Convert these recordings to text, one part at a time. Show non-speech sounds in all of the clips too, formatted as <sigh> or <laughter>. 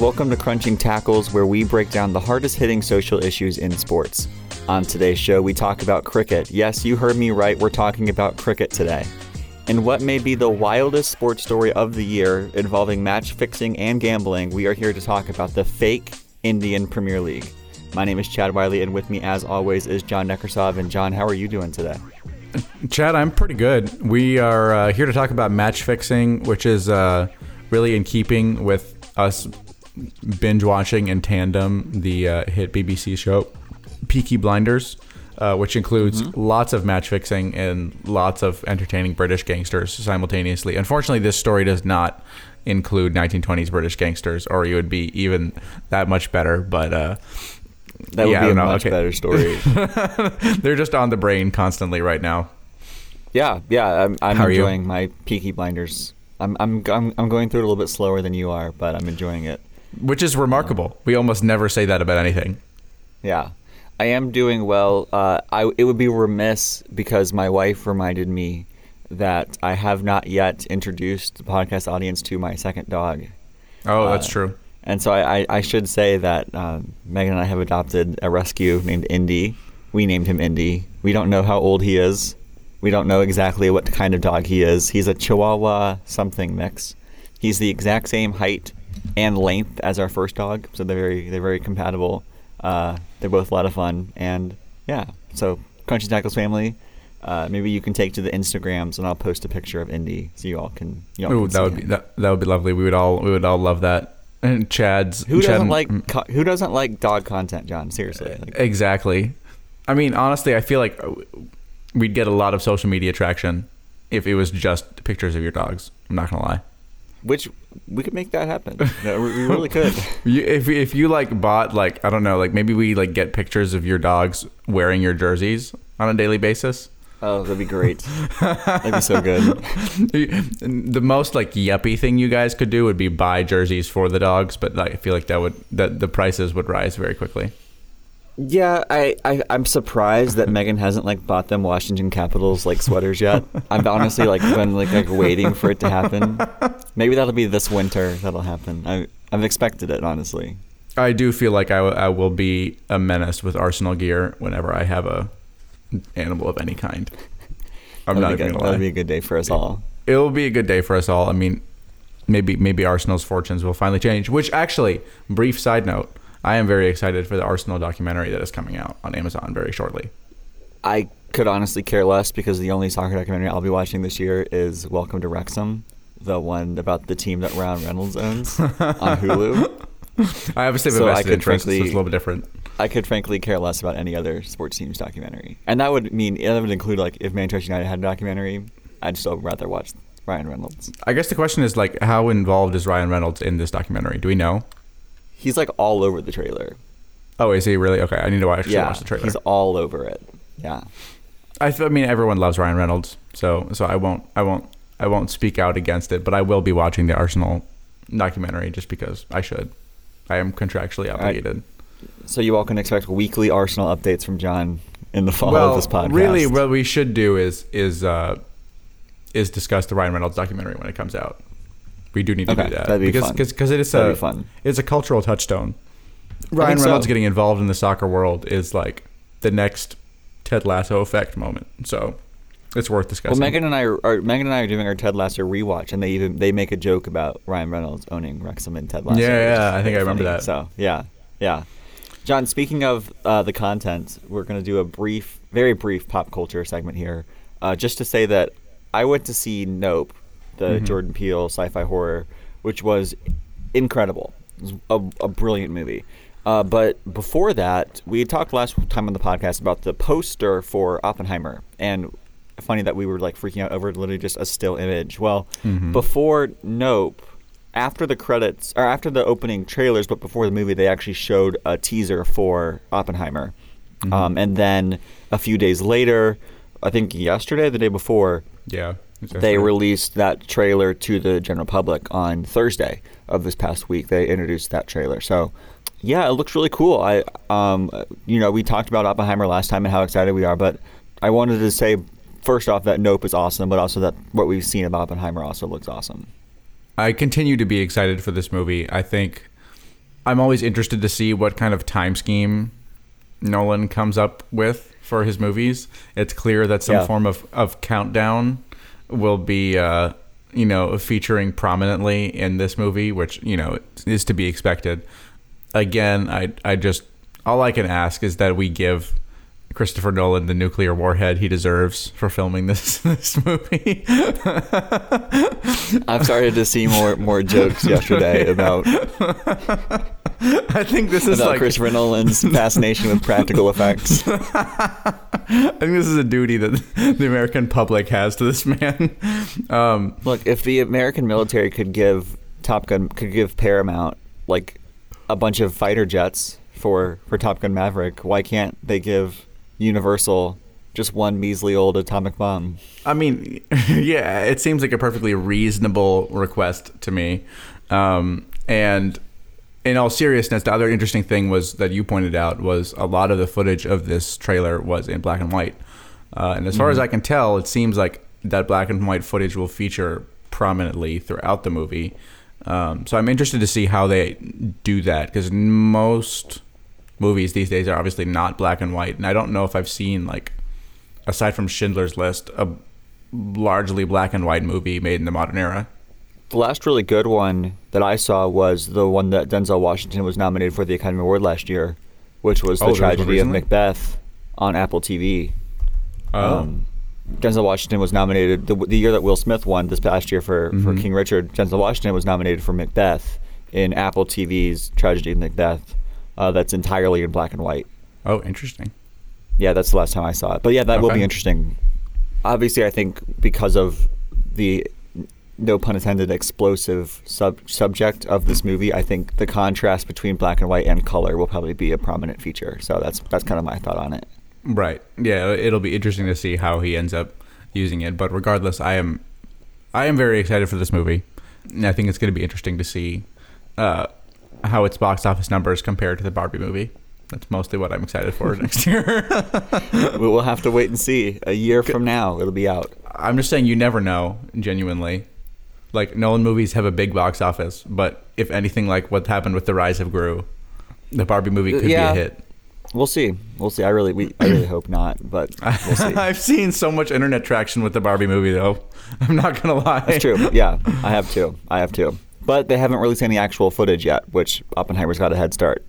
Welcome to Crunching Tackles, where we break down the hardest hitting social issues in sports. On today's show, we talk about cricket. Yes, you heard me right, we're talking about cricket today. In what may be the wildest sports story of the year involving match fixing and gambling, we are here to talk about the fake Indian Premier League. My name is Chad Wiley, and with me, as always, is John Nekrasov. And John, how are you doing today? <laughs> Chad, I'm pretty good. We are uh, here to talk about match fixing, which is uh, really in keeping with us binge watching in tandem the uh, hit BBC show Peaky Blinders, uh, which includes mm-hmm. lots of match fixing and lots of entertaining British gangsters simultaneously. Unfortunately, this story does not include 1920s British gangsters, or you would be even that much better. But uh, that would yeah, be a much okay. better story. <laughs> They're just on the brain constantly right now. Yeah, yeah. I'm, I'm enjoying my Peaky Blinders. I'm, I'm I'm I'm going through it a little bit slower than you are, but I'm enjoying it which is remarkable. We almost never say that about anything. Yeah, I am doing well. Uh, I it would be remiss because my wife reminded me that I have not yet introduced the podcast audience to my second dog. Oh, uh, that's true. And so I, I, I should say that uh, Megan and I have adopted a rescue named Indy. We named him Indy. We don't know how old he is. We don't know exactly what kind of dog he is. He's a Chihuahua something mix. He's the exact same height and length as our first dog, so they're very they're very compatible. Uh, they're both a lot of fun, and yeah. So Crunchy Tackles family. Uh, maybe you can take to the Instagrams, and I'll post a picture of Indy so you all can. You all Ooh, can that would him. be that, that would be lovely. We would all we would all love that. And Chad's who doesn't like co- who doesn't like dog content, John? Seriously, like, exactly. I mean, honestly, I feel like we'd get a lot of social media traction if it was just pictures of your dogs. I'm not gonna lie. Which we could make that happen. No, we really could. <laughs> you, if if you like bought like I don't know like maybe we like get pictures of your dogs wearing your jerseys on a daily basis. Oh, that'd be great. that'd be so good. <laughs> the most like yuppie thing you guys could do would be buy jerseys for the dogs, but I feel like that would that the prices would rise very quickly. Yeah, I, I I'm surprised that Megan hasn't like bought them Washington Capitals like sweaters yet. I'm honestly like been like like waiting for it to happen. Maybe that'll be this winter that'll happen. I I've expected it honestly. I do feel like I, w- I will be a menace with Arsenal gear whenever I have a animal of any kind. I'm not even gonna lie. That'll be a good day for us all. It will be a good day for us all. I mean, maybe maybe Arsenal's fortunes will finally change. Which actually, brief side note I am very excited for the Arsenal documentary that is coming out on Amazon very shortly. I could honestly care less because the only soccer documentary I'll be watching this year is Welcome to Wrexham, the one about the team that Ryan Reynolds owns <laughs> on Hulu. I obviously have so a vested interest, frankly, so it's a little bit different. I could frankly care less about any other sports team's documentary, and that would mean that would include like if Manchester United had a documentary, I'd still rather watch Ryan Reynolds. I guess the question is like, how involved is Ryan Reynolds in this documentary? Do we know? He's like all over the trailer. Oh, is he really? Okay, I need to actually yeah, watch the trailer. He's all over it. Yeah. I, th- I mean, everyone loves Ryan Reynolds, so so I won't I won't I won't speak out against it, but I will be watching the Arsenal documentary just because I should. I am contractually obligated. Right. So you all can expect weekly Arsenal updates from John in the fall well, of this podcast. Really, what we should do is is uh, is discuss the Ryan Reynolds documentary when it comes out. We do need to okay, do that that'd be because because it is a fun. it's a cultural touchstone. Ryan Reynolds so. getting involved in the soccer world is like the next Ted Lasso effect moment. So it's worth discussing. Well, Megan and I are, are, Megan and I are doing our Ted Lasso rewatch, and they even they make a joke about Ryan Reynolds owning Wrexham and Ted Lasso. Yeah, yeah, I think I remember that. So yeah, yeah. John, speaking of uh, the content, we're going to do a brief, very brief pop culture segment here, uh, just to say that I went to see Nope the mm-hmm. Jordan Peele sci-fi horror, which was incredible. Was a, a, brilliant movie. Uh, but before that, we talked last time on the podcast about the poster for Oppenheimer, and funny that we were like freaking out over literally just a still image. Well, mm-hmm. before Nope, after the credits or after the opening trailers, but before the movie, they actually showed a teaser for Oppenheimer, mm-hmm. um, and then a few days later, I think yesterday, the day before, yeah, They released that trailer to the general public on Thursday of this past week. They introduced that trailer. So, yeah, it looks really cool. I, um, you know, we talked about Oppenheimer last time and how excited we are, but I wanted to say first off that Nope is awesome, but also that what we've seen of Oppenheimer also looks awesome. I continue to be excited for this movie. I think I'm always interested to see what kind of time scheme Nolan comes up with for his movies. It's clear that some Yeah. form of, of countdown will be, uh, you know, featuring prominently in this movie, which you know is to be expected. Again, I I just all I can ask is that we give Christopher Nolan the nuclear warhead he deserves for filming this <laughs> this movie. I've started to see more more jokes yesterday <laughs> about I think this is about like Christopher Nolan's fascination with practical effects. <laughs> I think this is a duty that the American public has to this man. Um, Look, if the American military could give Top Gun could give Paramount like a bunch of fighter jets for for Top Gun Maverick, why can't they give Universal just one measly old atomic bomb? I mean, <laughs> yeah, it seems like a perfectly reasonable request to me. Um, and in all seriousness, the other interesting thing was that you pointed out was a lot of the footage of this trailer was in black and white. Uh, and as far as I can tell, it seems like that black and white footage will feature prominently throughout the movie. Um, so I'm interested to see how they do that because most movies these days are obviously not black and white, and I don't know if I've seen like aside from Schindler's List, a largely black and white movie made in the modern era. The last really good one that I saw was the one that Denzel Washington was nominated for the Academy Award last year, which was Oh, the tragedy of? Macbeth on Apple TV. Oh. Um, Denzel Washington was nominated the, the year that Will Smith won this past year for, for Mhm. King Richard. Denzel Washington was nominated for Macbeth in Apple TV's Tragedy of Macbeth. Uh, that's entirely in black and white. oh, interesting. Yeah, that's the last time I saw it. But yeah, that will be interesting. Obviously, I think because of the no pun intended explosive sub subject of this movie, I think the contrast between black and white and color will probably be a prominent feature. So that's that's kind of my thought on it. Right. Yeah, it'll be interesting to see how he ends up using it. But regardless, I am I am very excited for this movie. And I think it's going to be interesting to see uh, how its box office numbers compare to the Barbie movie. That's mostly what I'm excited for <laughs> next year. we will have to wait and see. A year from now, it'll be out. I'm just saying you never know, genuinely. Like Nolan movies have a big box office, but if anything like what happened with The Rise of Gru, the Barbie movie could Yeah. be a hit. We'll see. We'll see. I really, we, I really hope not, but <laughs> we'll see. I've seen so much internet traction with the Barbie movie though. <laughs> I'm not gonna lie. That's true. Yeah, I have too. I have too. But they haven't released any actual footage yet, which Oppenheimer's got a head start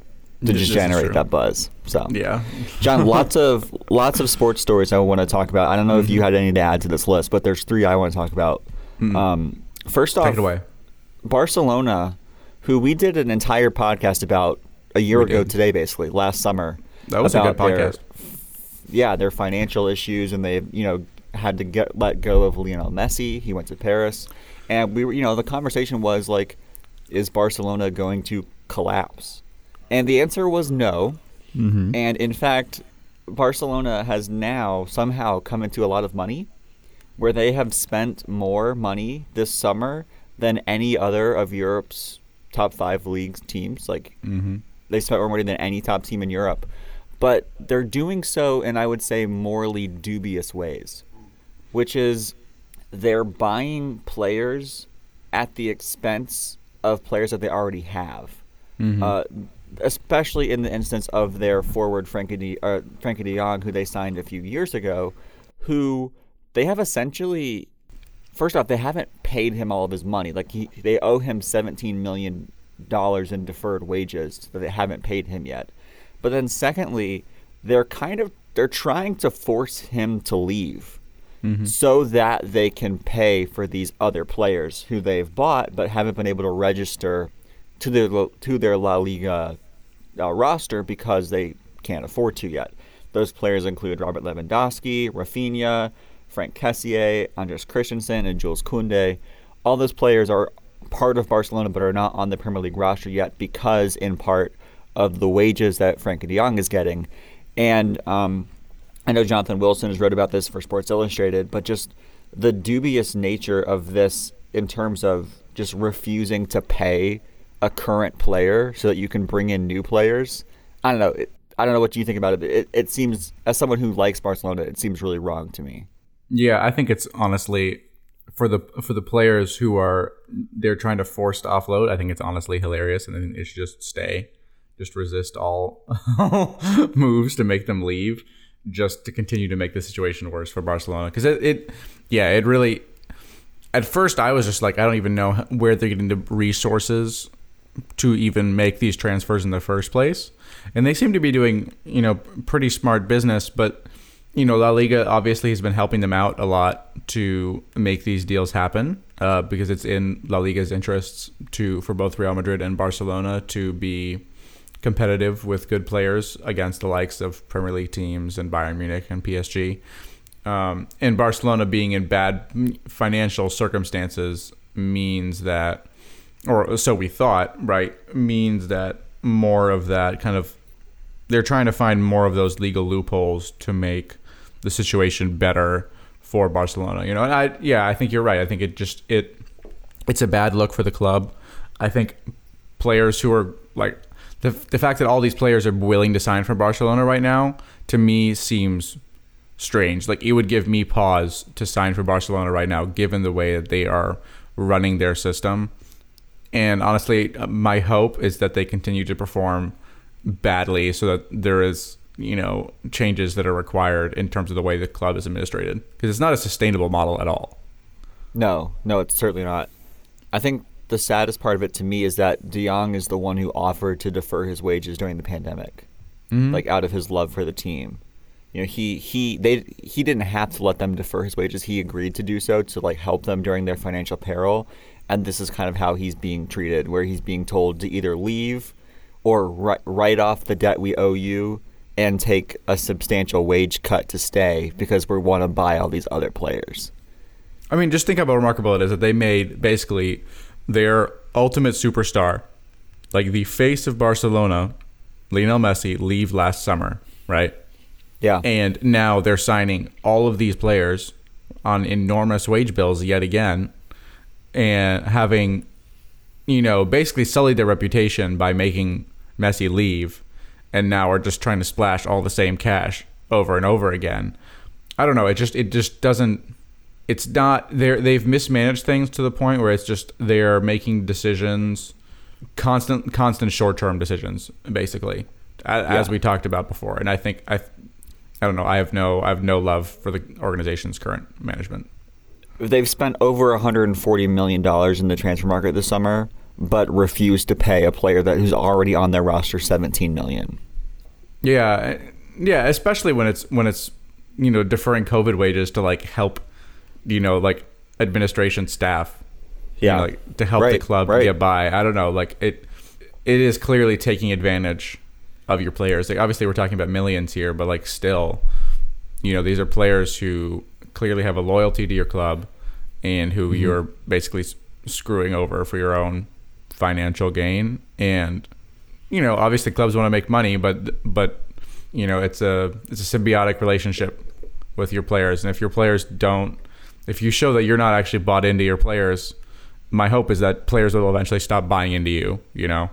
to This- just generate that buzz. So Yeah. John, <laughs> lots of lots of sports stories I want to talk about. I don't know if Mm-hmm. you had any to add to this list, but there's three I want to talk about. Um, first off, Take away. Barcelona, who we did an entire podcast about a year We ago did. today, basically last summer. That was a good about their- podcast. yeah, their financial issues, and they you know had to get let go of Lionel Messi. He went to Paris, and we were you know the conversation was like, is Barcelona going to collapse? And the answer was no. Mm-hmm. And in fact, Barcelona has now somehow come into a lot of money, where they have spent more money this summer than any other of Europe's top five leagues teams. Like Mm-hmm. they spent more money than any top team in Europe, but they're doing so in I would say morally dubious ways, which is they're buying players at the expense of players that they already have. Mhm. Uh, especially in the instance of their forward Frankie de, uh, Frenkie de Jong, who they signed a few years ago, who they have essentially. First off, they haven't paid him all of his money. Like he, they owe him seventeen million dollars in deferred wages that they haven't paid him yet. But then, secondly, they're kind of they're trying to force him to leave so that they can pay for these other players who they've bought but haven't been able to register to their to their La Liga uh, roster because they can't afford to yet. Those players include Robert Lewandowski, Raphinha, Franck Kessié, Andreas Christensen, and Jules Koundé. All those players are part of Barcelona but are not on the Premier League roster yet because, in part, of the wages that Frenkie de Jong is getting. And um, I know Jonathan Wilson has wrote about this for Sports Illustrated, but just the dubious nature of this in terms of just refusing to pay a current player so that you can bring in new players. I don't know. It, I don't know what you think about it. It, it seems, as someone who likes Barcelona, it seems really wrong to me. Yeah, I think it's honestly for the for the players who are they're trying to force to offload, I think it's honestly hilarious, and it should just stay, just resist all <laughs> moves to make them leave, just to continue to make the situation worse for Barcelona. Because it, it, yeah, it really. At first, I was just like, I don't even know where they're getting the resources to even make these transfers in the first place, and they seem to be doing, you know, pretty smart business, but you know, La Liga obviously has been helping them out a lot to make these deals happen uh, because it's in La Liga's interests to for both Real Madrid and Barcelona to be competitive with good players against the likes of Premier League teams and Bayern Munich and PSG. Um, and Barcelona being in bad financial circumstances means that, or so we thought, right, means that more of that kind of they're trying to find more of those legal loopholes to make the situation better for Barcelona. You know, and I yeah, I think you're right. I think it just it it's a bad look for the club. I think players who are like the the fact that all these players are willing to sign for Barcelona right now to me seems strange. Like it would give me pause to sign for Barcelona right now given the way that they are running their system. And honestly, my hope is that they continue to perform badly so that there is you know changes that are required in terms of the way the club is administrated because it's not a sustainable model at all. No, no, it's certainly not. I think the saddest part of it to me is that De Jong is the one who offered to defer his wages during the pandemic, mm-hmm. like out of his love for the team. You know, he he they he didn't have to let them defer his wages. He agreed to do so to like help them during their financial peril. And this is kind of how he's being treated, where he's being told to either leave or write, write off the debt we owe you and take a substantial wage cut to stay because we want to buy all these other players. I mean, just think how remarkable it is that they made basically their ultimate superstar, like the face of Barcelona, Lionel Messi, leave last summer, right? Yeah. And now they're signing all of these players on enormous wage bills yet again and having, you know, basically sullied their reputation by making Messi leave and now are just trying to splash all the same cash over and over again. I don't know. It just it just doesn't. It's not they they've mismanaged things to the point where it's just they're making decisions, constant constant short term decisions basically, as, yeah. as we talked about before. And I think I, I don't know. I have no I have no love for the organization's current management. They've spent over 140 million dollars in the transfer market this summer but refused to pay a player that who's already on their roster 17 million. Yeah, eh, yeah, especially when it's when it's you know deferring COVID wages to like help, you know, like administration staff. Yeah, you know, like, to help right, the club right. get by. I don't know, like it. It is clearly taking advantage of your players. Like obviously we're talking about millions here, but like still, you know, these are players who clearly have a loyalty to your club, and who mm-hmm. you're basically screwing over for your own financial gain and you know obviously clubs want to make money but but you know it's a it's a symbiotic relationship with your players and if your players don't if you show that you're not actually bought into your players my hope is that players will eventually stop buying into you you know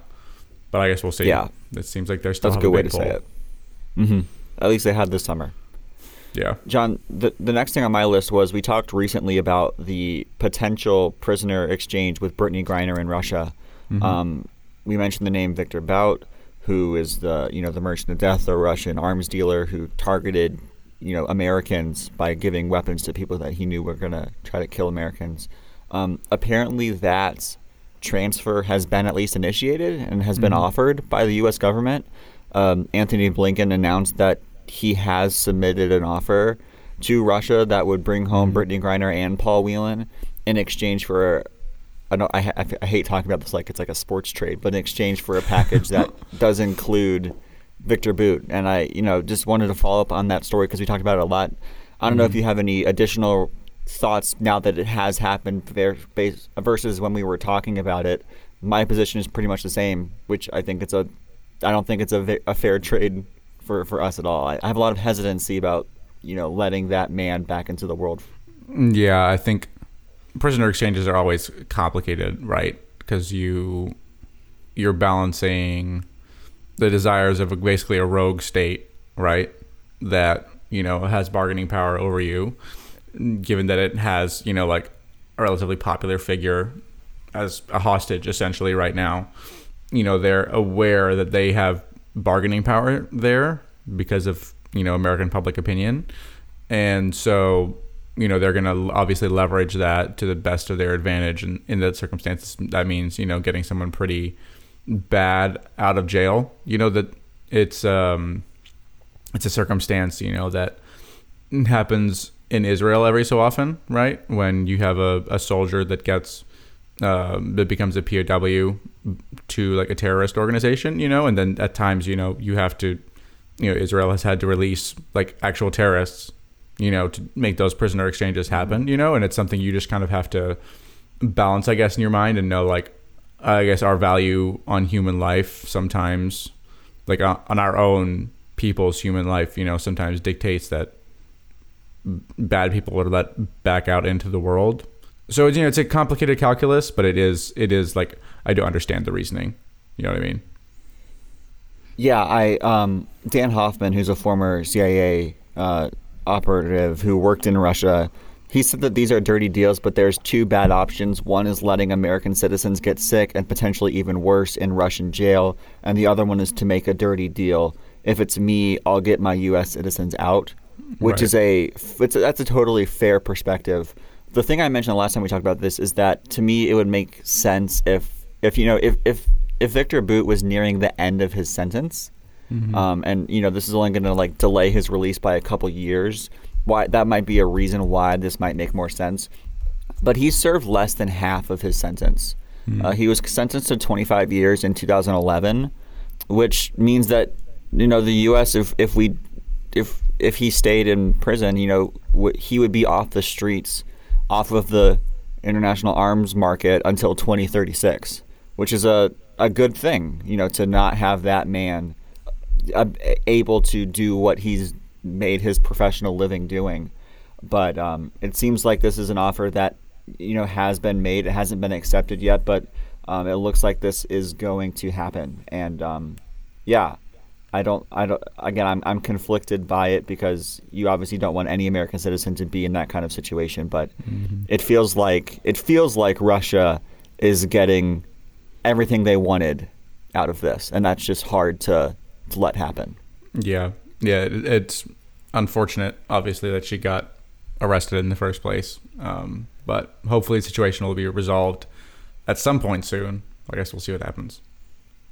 but i guess we'll see yeah it seems like there's still that's a good way to say it mm-hmm. at least they had this summer yeah. John, the, the next thing on my list was we talked recently about the potential prisoner exchange with Brittney Griner in Russia. Mm-hmm. Um, we mentioned the name Viktor Bout, who is the you know the merchant of death, the Russian arms dealer who targeted you know Americans by giving weapons to people that he knew were going to try to kill Americans. Um, apparently, that transfer has been at least initiated and has mm-hmm. been offered by the U.S. government. Um, Antony Blinken announced that he has submitted an offer to Russia that would bring home mm-hmm. Brittney Griner and Paul Whelan in exchange for I know I, I, I, hate talking about this like it's like a sports trade, but in exchange for a package that <laughs> does include Viktor Bout. and I you know just wanted to follow up on that story because we talked about it a lot. I don't mm-hmm. know if mm-hmm. you have any additional thoughts now that it has happened versus when we were talking about it. My position is pretty much the same, which I think it's a I don't think it's a, a fair trade for, for us at all. I, I have a lot of hesitancy about you know letting that man back into the world. Yeah, I think prisoner exchanges are always complicated, right? Because you you're balancing the desires of a, basically a rogue state, right? That you know has bargaining power over you, given that it has you know like a relatively popular figure as a hostage essentially right now. You know, they're aware that they have bargaining power there because of, you know, American public opinion. And so, you know, they're going to obviously leverage that to the best of their advantage. And in that circumstances, that means, you know, getting someone pretty bad out of jail. You know, that it's, um, it's a circumstance, you know, that happens in Israel every so often, right? When you have a, a soldier that gets uh, that becomes a POW to like a terrorist organization, you know, and then at times, you know, you have to, you know, Israel has had to release like actual terrorists, you know, to make those prisoner exchanges happen, you know, and it's something you just kind of have to balance, I guess, in your mind and know like, I guess our value on human life sometimes, like on our own people's human life, you know, sometimes dictates that bad people are let back out into the world. So you know, it's a complicated calculus, but it is it is like I do understand the reasoning. You know what I mean? Yeah, I um, Dan Hoffman, who's a former CIA uh, operative who worked in Russia, he said that these are dirty deals, but there's two bad options. One is letting American citizens get sick and potentially even worse in Russian jail, and the other one is to make a dirty deal. If it's me, I'll get my U.S. citizens out which right. is a, it's a that's a totally fair perspective. The thing I mentioned the last time we talked about this is that to me it would make sense if if you know if if if Viktor Bout was nearing the end of his sentence, mm-hmm. um, and you know this is only going to like delay his release by a couple years. Why that might be a reason why this might make more sense. But he served less than half of his sentence. Mm-hmm. Uh, he was sentenced to 25 years in 2011, which means that you know the U.S. if if we if if he stayed in prison, you know, w- he would be off the streets, off of the international arms market until 2036, which is a a good thing, you know, to not have that man uh, able to do what he's made his professional living doing. But um, it seems like this is an offer that you know has been made. It hasn't been accepted yet, but um, it looks like this is going to happen. And um, yeah, I don't. I don't. Again, I'm I'm conflicted by it because you obviously don't want any American citizen to be in that kind of situation. But mm-hmm. it feels like it feels like Russia is getting everything they wanted out of this, and that's just hard to, to let happen. Yeah, yeah. It, it's unfortunate, obviously, that she got arrested in the first place. Um, but hopefully, the situation will be resolved at some point soon. I guess we'll see what happens.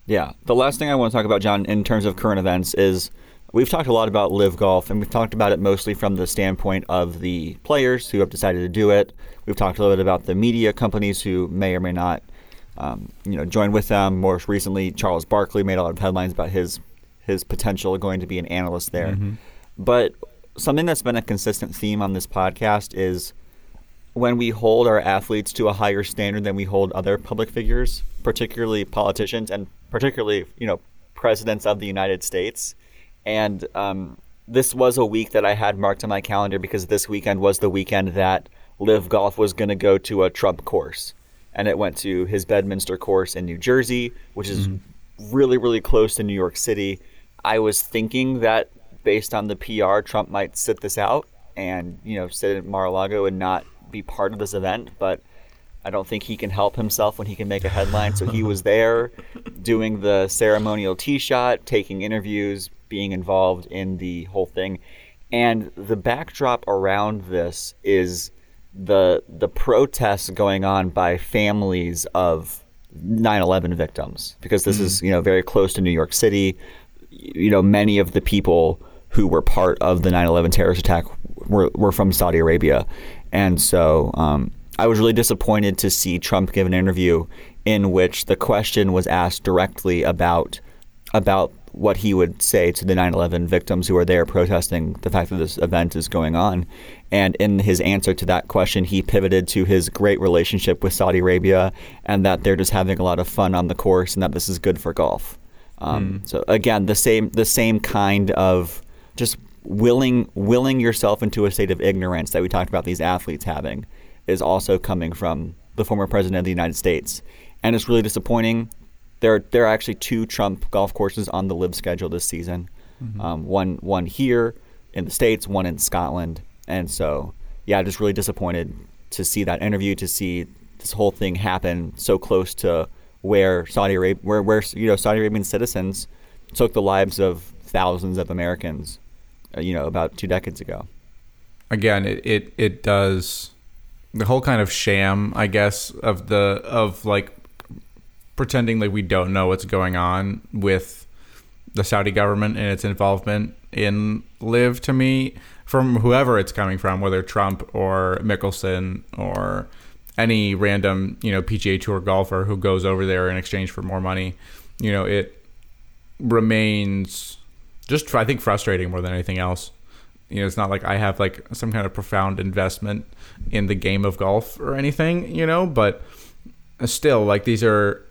Yeah. The last thing I want to talk about, John, in terms of current events, is we've talked a lot about LIV Golf, and we've talked about it mostly from the standpoint of the players who have decided to do it. We've talked a little bit about the media companies who may or may not, um, you know, join with them. More recently, Charles Barkley made a lot of headlines about his his potential going to be an analyst there. Mm-hmm. But something that's been a consistent theme on this podcast is when we hold our athletes to a higher standard than we hold other public figures, particularly politicians and particularly you know presidents of the United States. And um, this was a week that I had marked on my calendar because this weekend was the weekend that LIV Golf was going to go to a Trump course, and it went to his Bedminster course in New Jersey, which is mm-hmm. really really close to New York City. I was thinking that based on the PR, Trump might sit this out and you know sit at Mar-a-Lago and not be part of this event, but I don't think he can help himself when he can make a headline. So he was there doing the ceremonial tee shot, taking interviews, being involved in the whole thing. And the backdrop around this is the the protests going on by families of 9/11 victims because this mm is, you know, very close to New York City. You know, many of the people who were part of the 9/11 terrorist attack were, were from Saudi Arabia. And so um, I was really disappointed to see Trump give an interview in which the question was asked directly about about what he would say to the 9/11 victims who are there protesting the fact that this event is going on. And in his answer to that question, he pivoted to his great relationship with Saudi Arabia and that they're just having a lot of fun on the course and that this is good for golf. Um, mm. So again, the same the same kind of just willing willing yourself into a state of ignorance that we talked about these athletes having is also coming from the former president of the United States, and it's really disappointing. There, there are actually two Trump golf courses on the LIV schedule this season. Mm-hmm. Um, one, one here in the states, one in Scotland, and so yeah, just really disappointed to see that interview, to see this whole thing happen so close to where Saudi Arabia, where where you know Saudi Arabian citizens took the lives of thousands of Americans, uh, you know, about two decades ago. Again, it, it it does the whole kind of sham, I guess, of the of like pretending like we don't know what's going on with the Saudi government and its involvement in LIV to me from whoever it's coming from, whether Trump or Mickelson or any random, you know, PGA Tour golfer who goes over there in exchange for more money, you know, it remains just I think frustrating more than anything else. You know, it's not like I have like some kind of profound investment in the game of golf or anything, you know, but still like these are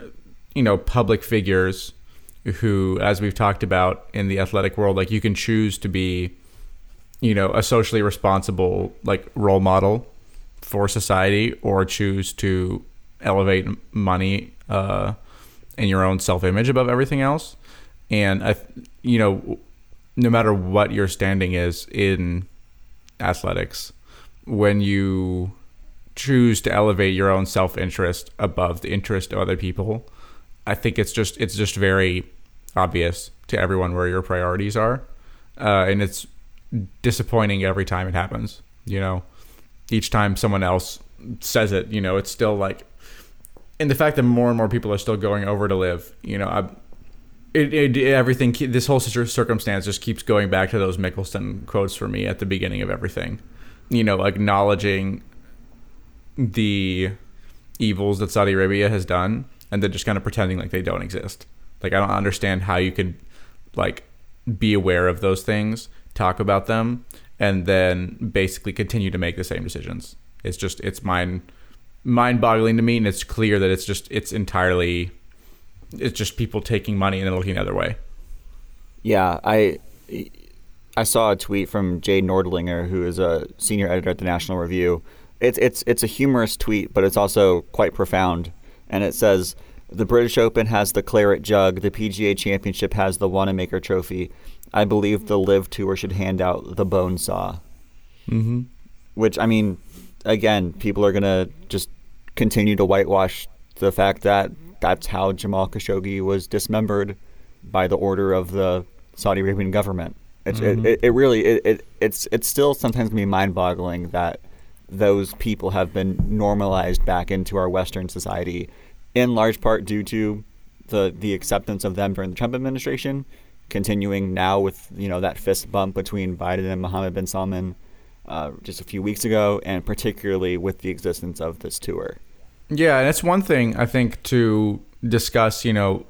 you know, public figures who as we've talked about in the athletic world, like you can choose to be you know, a socially responsible like role model for society or choose to elevate money uh, and your own self-image above everything else. And i you know no matter what your standing is in athletics when you choose to elevate your own self-interest above the interest of other people i think it's just it's just very obvious to everyone where your priorities are. Uh, and it's disappointing every time it happens you know each time someone else says it, you know, it's still like, and the fact that more and more people are still going over to LIV, you know, I, it, it, everything, this whole circumstance just keeps going back to those Mickelson quotes for me at the beginning of everything, you know, acknowledging the evils that Saudi Arabia has done and then just kind of pretending like they don't exist. Like, I don't understand how you could, like, be aware of those things, talk about them, and then basically continue to make the same decisions. It's just it's mind mind boggling to me, and it's clear that it's just it's entirely it's just people taking money and then looking the other way. Yeah, I I saw a tweet from Jay Nordlinger, who is a senior editor at the National Review. It's it's it's a humorous tweet, but it's also quite profound. And it says the British Open has the claret jug, the PGA Championship has the Wanamaker Trophy, I believe the LIV Tour should hand out the bone saw. Mm-hmm. Which I mean, again, people are gonna just continue to whitewash the fact that that's how Jamal Khashoggi was dismembered by the order of the Saudi Arabian government. It's, mm-hmm. it, it, really it, it, it's it's still sometimes gonna be mind-boggling that those people have been normalized back into our Western society, in large part due to the the acceptance of them during the Trump administration, continuing now with you know that fist bump between Biden and Mohammed bin Salman uh, just a few weeks ago, and particularly with the existence of this tour. Yeah, and it's one thing I think to discuss. You know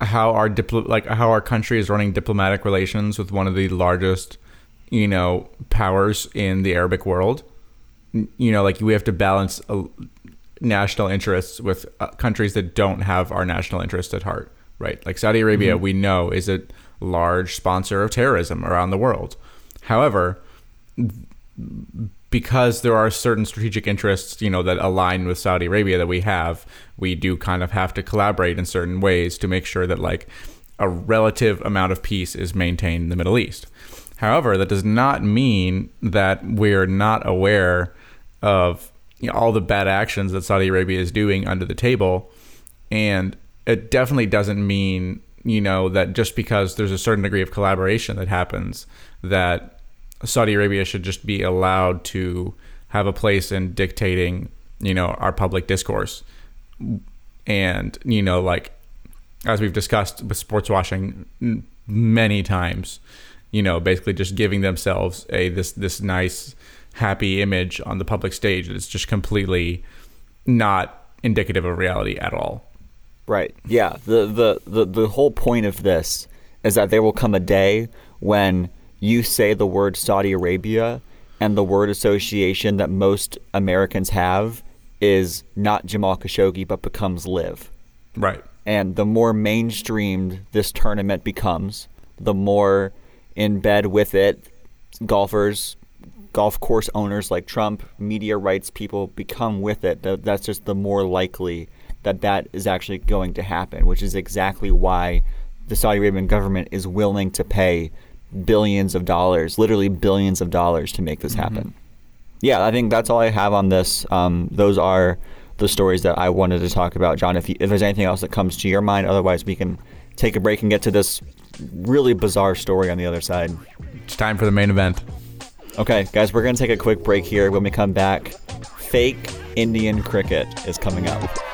how our like how our country is running diplomatic relations with one of the largest you know powers in the Arabic world. You know, like we have to balance uh, national interests with uh, countries that don't have our national interests at heart right? Like Saudi Arabia, mm-hmm. we know is a large sponsor of terrorism around the world. However, because there are certain strategic interests, you know, that align with Saudi Arabia that we have, we do kind of have to collaborate in certain ways to make sure that like a relative amount of peace is maintained in the Middle East. However, that does not mean that we're not aware of you know, all the bad actions that Saudi Arabia is doing under the table and it definitely doesn't mean you know that just because there's a certain degree of collaboration that happens that Saudi Arabia should just be allowed to have a place in dictating you know our public discourse. And you know like as we've discussed with sports washing many times you know basically just giving themselves a this this nice happy image on the public stage it's just completely not indicative of reality at all Right. Yeah. The, the the the whole point of this is that there will come a day when you say the word Saudi Arabia and the word association that most Americans have is not Jamal Khashoggi but becomes LIV. Right. And the more mainstreamed this tournament becomes, the more in bed with it golfers, golf course owners like Trump, media rights people become with it. That's just the more likely that that is actually going to happen, which is exactly why the Saudi Arabian government is willing to pay billions of dollars, literally billions of dollars, to make this mm-hmm. happen. yeah, I think that's all I have on this. Um, those are the stories that I wanted to talk about, John. If you, if there's anything else that comes to your mind, otherwise we can take a break and get to this really bizarre story on the other side. It's time for the main event. Okay, guys, we're gonna take a quick break here. When we come back, fake Indian cricket is coming up.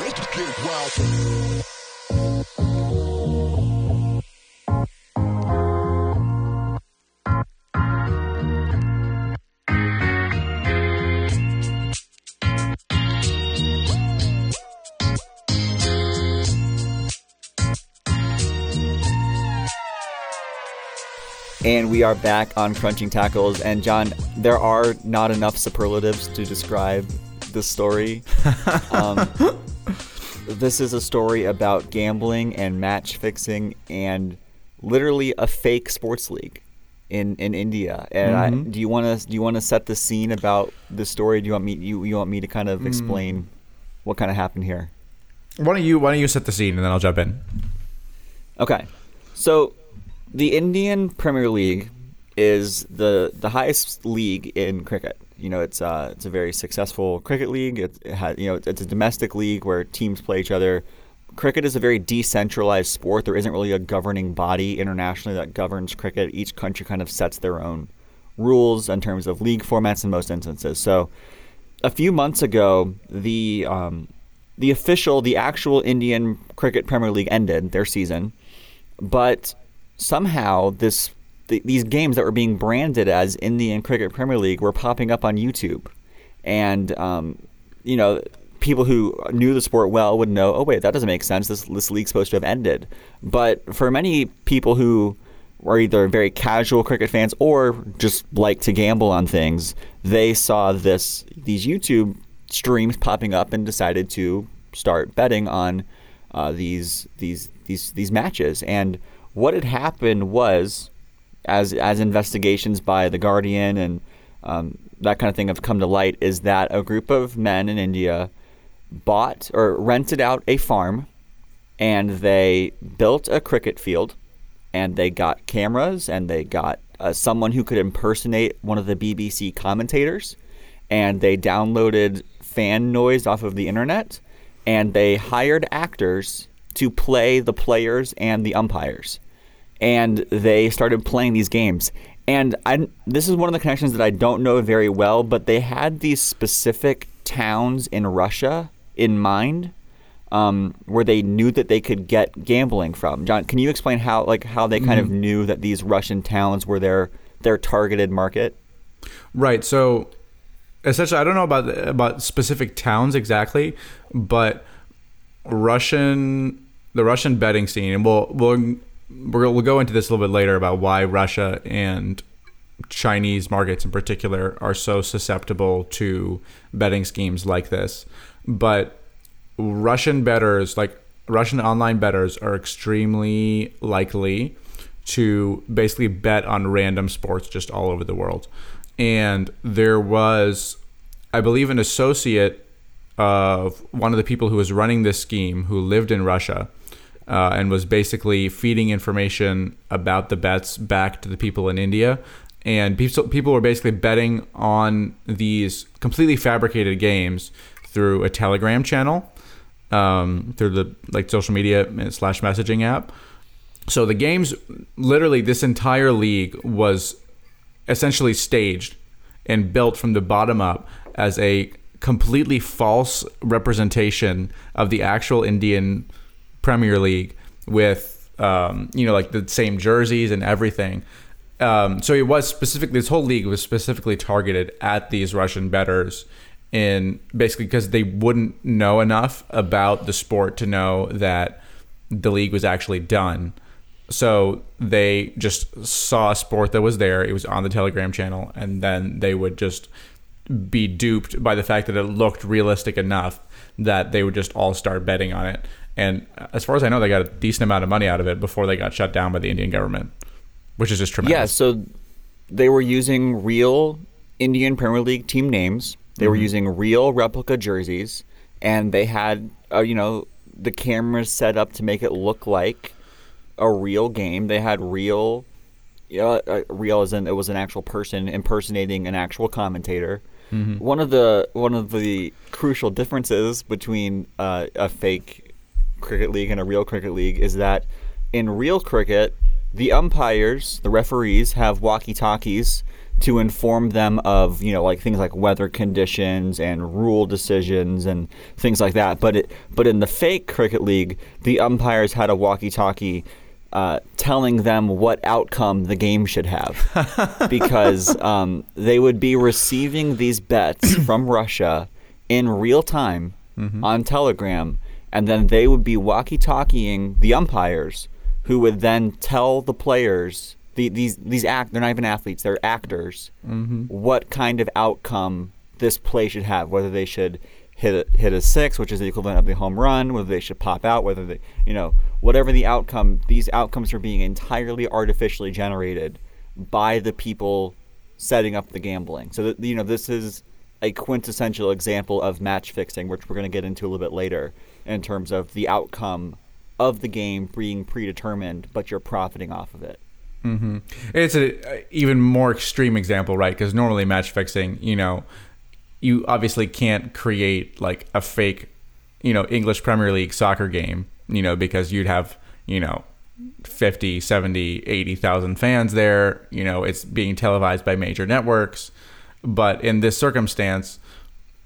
And we are back on Crunching Tackles. And John, there are not enough superlatives to describe this story. <laughs> Um, this is a story about gambling and match fixing and literally a fake sports league in, in India. And Mm-hmm. I, do you want to do you want to set the scene about the story? Do you want me you, you want me to kind of Mm. explain what kind of happened here? Why don't you Why don't you set the scene and then I'll jump in. Okay. So the Indian Premier League is the the highest league in cricket. You know, it's uh, it's a very successful cricket league. It, it has, you know, it's a domestic league where teams play each other. Cricket is a very decentralized sport. There isn't really a governing body internationally that governs cricket. Each country kind of sets their own rules in terms of league formats in most instances. So, a few months ago, the um, the official, the actual Indian Cricket Premier League ended their season, but somehow this th- these games that were being branded as Indian Cricket Premier League were popping up on YouTube, and um, you know people who knew the sport well would know, oh wait, that doesn't make sense. This this league's supposed to have ended. But for many people who were either very casual cricket fans or just like to gamble on things, they saw this these YouTube streams popping up and decided to start betting on uh, these these these these matches. And what had happened was, as as investigations by the Guardian and um, that kind of thing have come to light, is that a group of men in India bought or rented out a farm, and they built a cricket field, and they got cameras, and they got uh, someone who could impersonate one of the BBC commentators, and they downloaded fan noise off of the internet, and they hired actors to play the players and the umpires and they started playing these games. And I, this is one of the connections that I don't know very well, but they had these specific towns in Russia in mind, um, where they knew that they could get gambling from. John, can you explain how, like, how they kind of knew that these Russian towns were their their targeted market? Right. So essentially, I don't know about about specific towns exactly, but Russian the Russian betting scene, and we'll we'll we'll we'll go into this a little bit later about why Russia and Chinese markets in particular are so susceptible to betting schemes like this. But Russian bettors, like Russian online bettors, are extremely likely to basically bet on random sports just all over the world. And there was, I believe, an associate of one of the people who was running this scheme who lived in Russia uh, and was basically feeding information about the bets back to the people in India. And people, people were basically betting on these completely fabricated games through a Telegram channel, um, through the like social media slash messaging app. So the games, literally, this entire league was essentially staged and built from the bottom up as a completely false representation of the actual Indian Premier League with um, you know like the same jerseys and everything. Um, so it was specifically this whole league was specifically targeted at these Russian bettors in basically because they wouldn't know enough about the sport to know that the league was actually done. So they just saw a sport that was there. It was on the Telegram channel, and then they would just be duped by the fact that it looked realistic enough that they would just all start betting on it. And as far as I know, they got a decent amount of money out of it before they got shut down by the Indian government, which is just tremendous. Yeah, so they were using real Indian Premier League team names. They were using real replica jerseys, and they had, uh, you know, the cameras set up to make it look like a real game. They had real, you know, uh, real as in it was an actual person impersonating an actual commentator. Mm-hmm. One of the one of the crucial differences between uh, a fake cricket league and a real cricket league is that in real cricket, the umpires, the referees, have walkie-talkies to inform them of you know like things like weather conditions and rule decisions and things like that. But it but in the fake cricket league, the umpires had a walkie-talkie uh, telling them what outcome the game should have <laughs> because um, they would be receiving these bets from Russia in real time on Telegram, and then they would be walkie-talkieing the umpires, who would then tell the players the, these these act they're not even athletes they're actors mm-hmm. what kind of outcome this play should have whether they should hit a, hit a six which is the equivalent of the home run whether they should pop out whether they you know whatever the outcome these outcomes are being entirely artificially generated by the people setting up the gambling. So that you know this is a quintessential example of match fixing which we're going to get into a little bit later in terms of the outcome of the game being predetermined but you're profiting off of it hmm It's a, a even more extreme example, right? Because normally match fixing, you know, you obviously can't create like a fake, you know, English Premier League soccer game, you know, because you'd have, you know, 50, 70, 80,000 fans there, you know, it's being televised by major networks. But in this circumstance,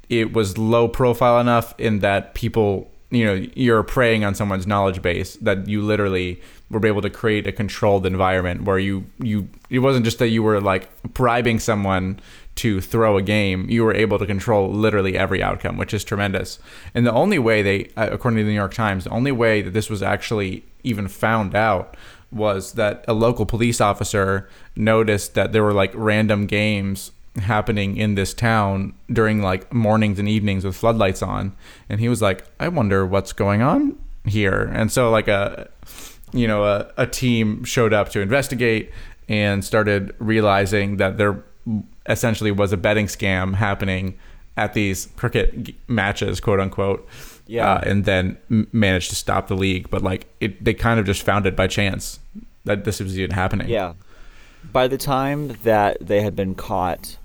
it was low profile enough in that people, you know, you're preying on someone's knowledge base that you literally were able to create a controlled environment where you you it wasn't just that you were like bribing someone to throw a game. You were able to control literally every outcome which is tremendous. And the only way they uh, according to the new york times the only way that this was actually even found out was that a local police officer noticed that there were like random games happening in this town during like mornings and evenings with floodlights on. And he was like i wonder what's going on here. And so like a you know a, a team showed up to investigate and started realizing that there essentially was a betting scam happening at these cricket g- matches quote unquote. Yeah. uh, and then m- managed to stop the league. But like it they kind of just found it by chance that this was even happening. Yeah. By the time that they had been caught,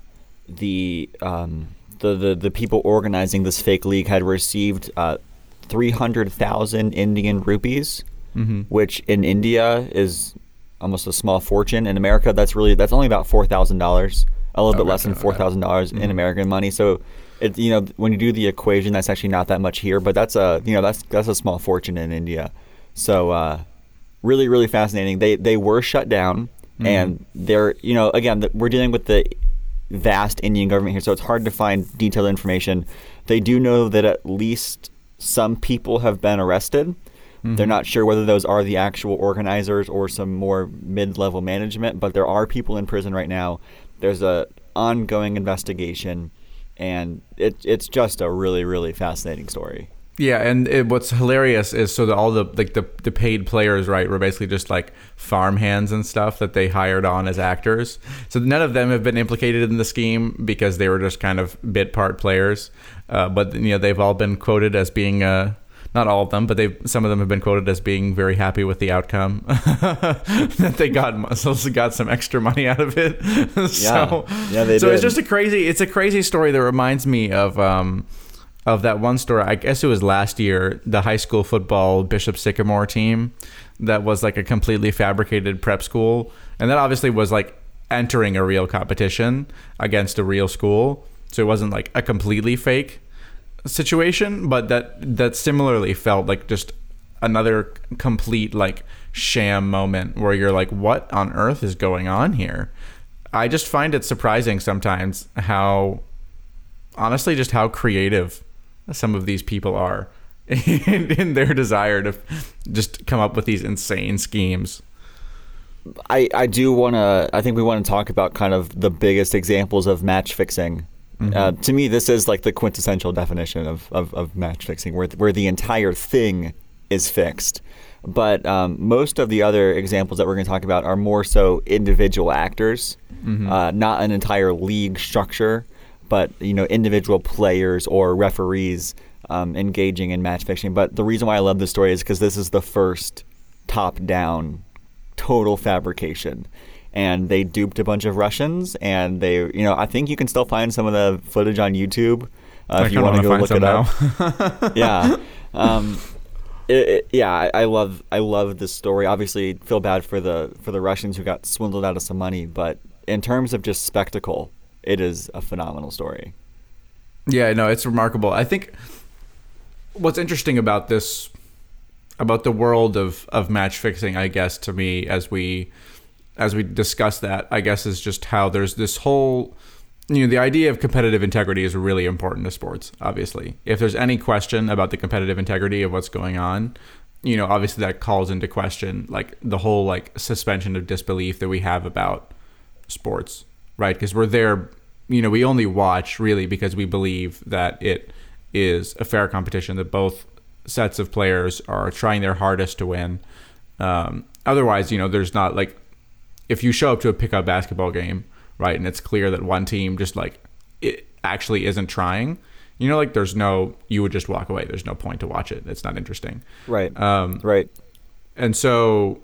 the um, the, the the people organizing this fake league had received uh, three hundred thousand Indian rupees, hmm which in India is almost a small fortune. In America, that's really that's only about four thousand dollars, a little bit less than four thousand dollars in American money. So. It, you know when you do the equation that's actually not that much here but that's a you know that's that's a small fortune in India so uh, really really fascinating they they were shut down and they're you know again th- we're dealing with the vast indian government here so it's hard to find detailed information. They do know that at least some people have been arrested. They're mm-hmm. not sure whether those are the actual organizers or some more mid-level management but there are people in prison right now. There's a ongoing investigation and it, it's just a really really fascinating story Yeah, and it, what's hilarious is so that all the like the the paid players, right, were basically just like farm hands and stuff that they hired on as actors. So none of them have been implicated in the scheme because they were just kind of bit part players. Uh, but you know they've all been quoted as being uh, not all of them, but they some of them have been quoted as being very happy with the outcome <laughs> that they got got some extra money out of it. <laughs> so Yeah, they so it's just a crazy it's a crazy story that reminds me of um of that one story. I guess it was last year, the high school football Bishop Sycamore team that was like a completely fabricated prep school, and that obviously was like entering a real competition against a real school. So it wasn't like a completely fake situation, but that that similarly felt like just another complete like sham moment where you're like, what on earth is going on here? I just find it surprising sometimes how honestly just how creative some of these people are <laughs> in, in their desire to just come up with these insane schemes. I, I do want to. I think we want to talk about kind of the biggest examples of match fixing. Uh, to me, this is like the quintessential definition of, of, of match fixing, where where the entire thing is fixed. But um, most of the other examples that we're going to talk about are more so individual actors, uh, not an entire league structure, but you know individual players or referees um, engaging in match fixing. But the reason why I love this story is because this is the first top-down total fabrication. and they duped a bunch of Russians. And they, you know, I think you can still find some of the footage on YouTube uh, if you want to go look it up. <laughs> yeah. Um, it, it, yeah, I, I, love I love this story. Obviously, feel bad for the for the Russians who got swindled out of some money, but in terms of just spectacle, it is a phenomenal story. Yeah, no, it's remarkable. I think what's interesting about this about the world of of match fixing, I guess, to me as we as we discuss that, I guess is just how there's this whole you know the idea of competitive integrity is really important to sports obviously if there's any question about the competitive integrity of what's going on you know obviously that calls into question like the whole like suspension of disbelief that we have about sports right because we're there you know we only watch really because we believe that it is a fair competition that both sets of players are trying their hardest to win um, otherwise you know there's not like if you show up to a pickup basketball game right? And it's clear that one team just like it actually isn't trying. You know, like there's no, you would just walk away. There's no point to watch it. It's not interesting. Right. Um, right. And so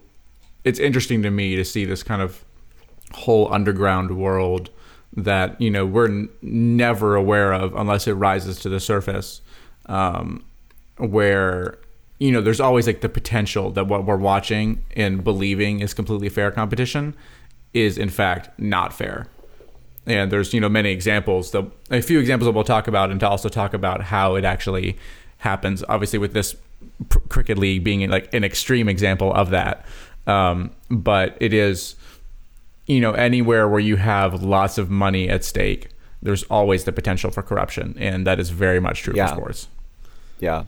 it's interesting to me to see this kind of whole underground world that, you know, we're n- never aware of unless it rises to the surface. Um, where, you know, there's always like the potential that what we're watching and believing is completely fair competition is in fact not fair. And there's you know many examples that a few examples that we'll talk about, and to also talk about how it actually happens. Obviously, with this cricket league being like an extreme example of that, um, but it is you know anywhere where you have lots of money at stake, there's always the potential for corruption, and that is very much true yeah. for sports. Yeah,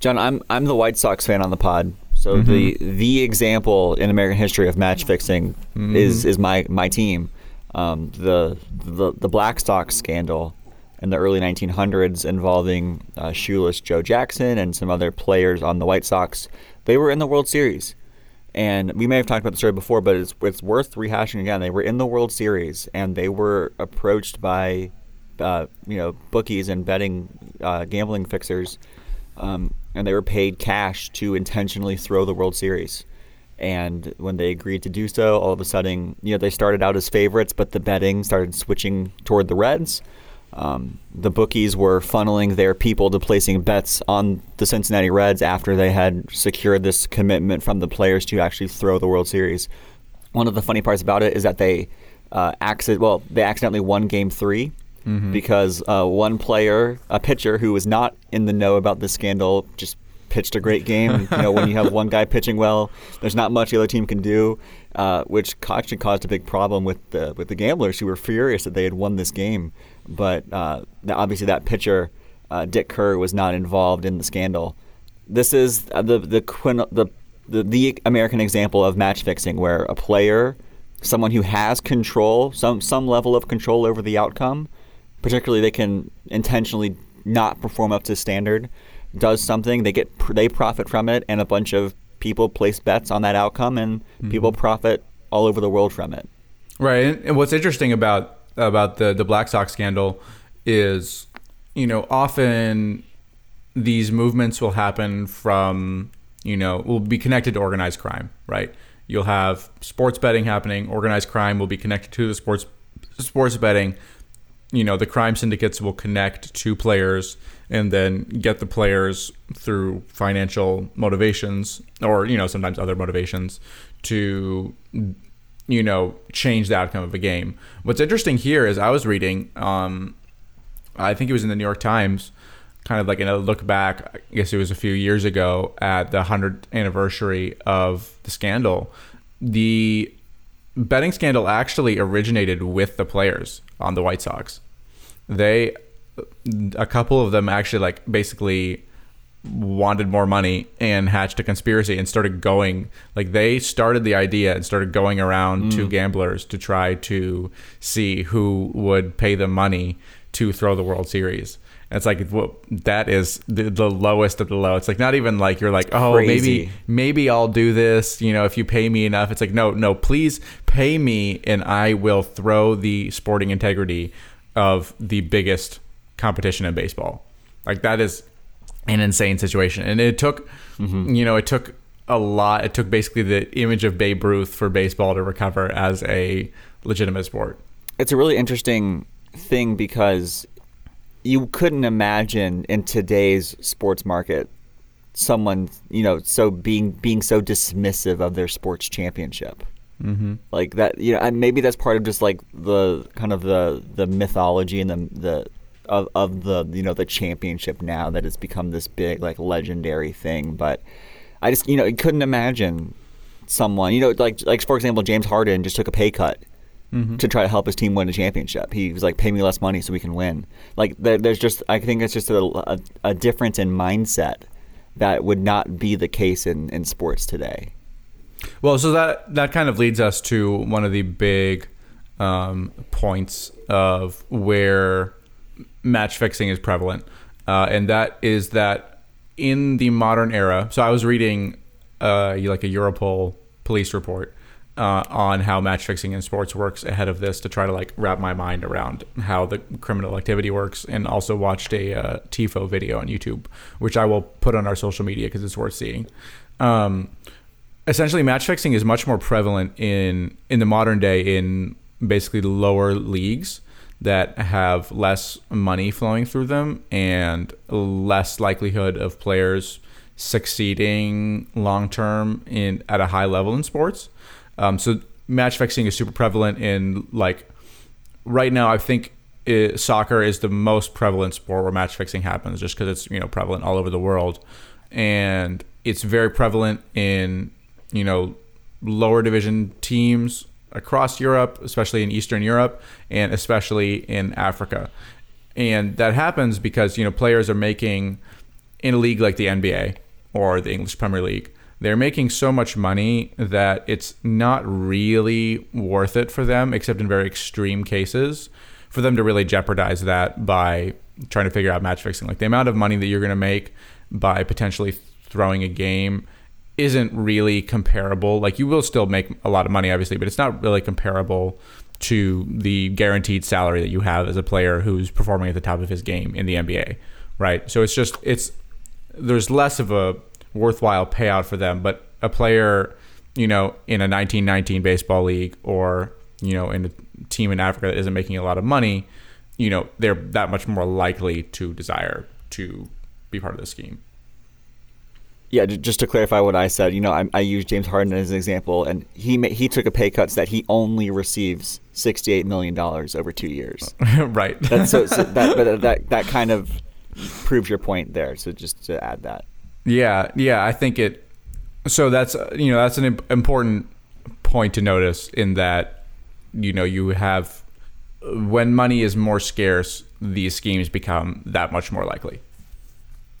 John, I'm I'm the White Sox fan on the pod, so mm-hmm. the the example in American history of match fixing mm-hmm. is is my my team. Um, the, the the Black Sox scandal in the early 1900s involving uh, shoeless Joe Jackson and some other players on the White Sox. They were in the World Series, and we may have talked about the story before, but it's it's worth rehashing again. They were in the World Series, and they were approached by uh, you know bookies and betting uh, gambling fixers. Um, and they were paid cash to intentionally throw the World Series. And when they agreed to do so, all of a sudden, you know, they started out as favorites, but the betting started switching toward the Reds. Um, the bookies were funneling their people to placing bets on the Cincinnati Reds after they had secured this commitment from the players to actually throw the World Series. One of the funny parts about it is that they uh, accident well they accidentally won Game Three mm-hmm. because uh, one player, a pitcher who was not in the know about the scandal, just pitched a great game. you know, when you have one guy pitching well, there's not much the other team can do, uh, which actually caused a big problem with the with the gamblers who were furious that they had won this game. But uh, obviously, that pitcher, uh, Dick Kerr, was not involved in the scandal. This is the the the the, the American example of match fixing, where a player, someone who has control, some some level of control over the outcome, particularly they can intentionally not perform up to standard does something they get they profit from it and a bunch of people place bets on that outcome and mm-hmm. people profit all over the world from it. Right and what's interesting about about the the black sox scandal is you know often these movements will happen from you know will be connected to organized crime right? You'll have sports betting happening organized crime will be connected to the sports sports betting you know the crime syndicates will connect to players and then get the players through financial motivations or you know sometimes other motivations to you know change the outcome of a game. What's interesting here is i was reading um i think it was in the new york times kind of like in a look back i guess it was a few years ago at the 100th anniversary of the scandal. The betting scandal actually originated with the players on the White Sox. They, a couple of them actually like basically wanted more money and hatched a conspiracy and started going like they started the idea and started going around mm. to gamblers to try to see who would pay them money to throw the World Series. And it's like well, that is the, the, lowest of the low. It's like not even like you're like, oh, Crazy. maybe maybe I'll do this. You know, if you pay me enough. It's like no, no, please pay me, and I will throw the sporting integrity of the biggest competition in baseball. Like that is an insane situation, and it took, mm-hmm. you know, it took a lot. It took basically the image of Babe Ruth for baseball to recover as a legitimate sport. It's a really interesting thing because you couldn't imagine in today's sports market someone you know so being being so dismissive of their sports championship. Mm-hmm. like that you know and maybe that's part of just like the kind of the the mythology and the the of, of the you know the championship now that it's become this big like legendary thing. But i just you know couldn't imagine someone you know like like for example james harden just took a pay cut mm-hmm. to try to help his team win a championship. He was like, "Pay me less money so we can win." Like there, there's just I think it's just a, a, a, difference in mindset that would not be the case in, in sports today. Well, so that that kind of leads us to one of the big um, points of where match fixing is prevalent, uh, and that is that in the modern era. So I was reading uh, like a Europol police report uh, on how match fixing in sports works ahead of this to try to like wrap my mind around how the criminal activity works, and also watched a uh, TIFO video on YouTube, which I will put on our social media because it's worth seeing. Um, essentially, match fixing is much more prevalent in in the modern day in basically lower leagues that have less money flowing through them and less likelihood of players succeeding long term in at a high level in sports. Um, so match fixing is super prevalent in like right now. I think it, soccer is the most prevalent sport where match fixing happens, just because it's you know prevalent all over the world, and it's very prevalent in you know lower division teams across Europe, especially in Eastern Europe, and especially in Africa. And that happens because you know players are making in a league like the NBA or the English Premier League they're making so much money that it's not really worth it for them, except in very extreme cases, for them to really jeopardize that by trying to figure out match fixing. Like the amount of money that you're going to make by potentially throwing a game isn't really comparable. Like you will still make a lot of money, obviously, but it's not really comparable to the guaranteed salary that you have as a player who's performing at the top of his game in the NBA, right? So it's just it's there's less of a worthwhile payout for them. But a player, you know, in a 1919 baseball league or, you know, in a team in Africa that isn't making a lot of money, you know, they're that much more likely to desire to be part of the scheme. Yeah, just to clarify what I said, you know, I, I used James Harden as an example, and he he took a pay cut so that he only receives sixty-eight million dollars over two years. <laughs> right. That's so, so <laughs> that, that that kind of proves your point there. So just to add that. Yeah, yeah, I think it. So that's you know that's an important point to notice in that you know you have when money is more scarce, these schemes become that much more likely.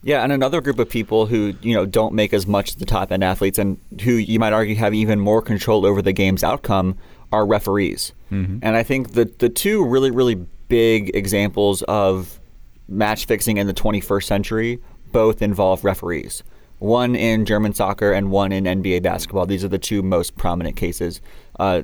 Yeah, and another group of people who you know don't make as much as the top end athletes, and who you might argue have even more control over the game's outcome, are referees. Mm-hmm. And I think the the two really really big examples of match fixing in the 21st century both involve referees. One in German soccer and one in NBA basketball. These are the two most prominent cases. Uh,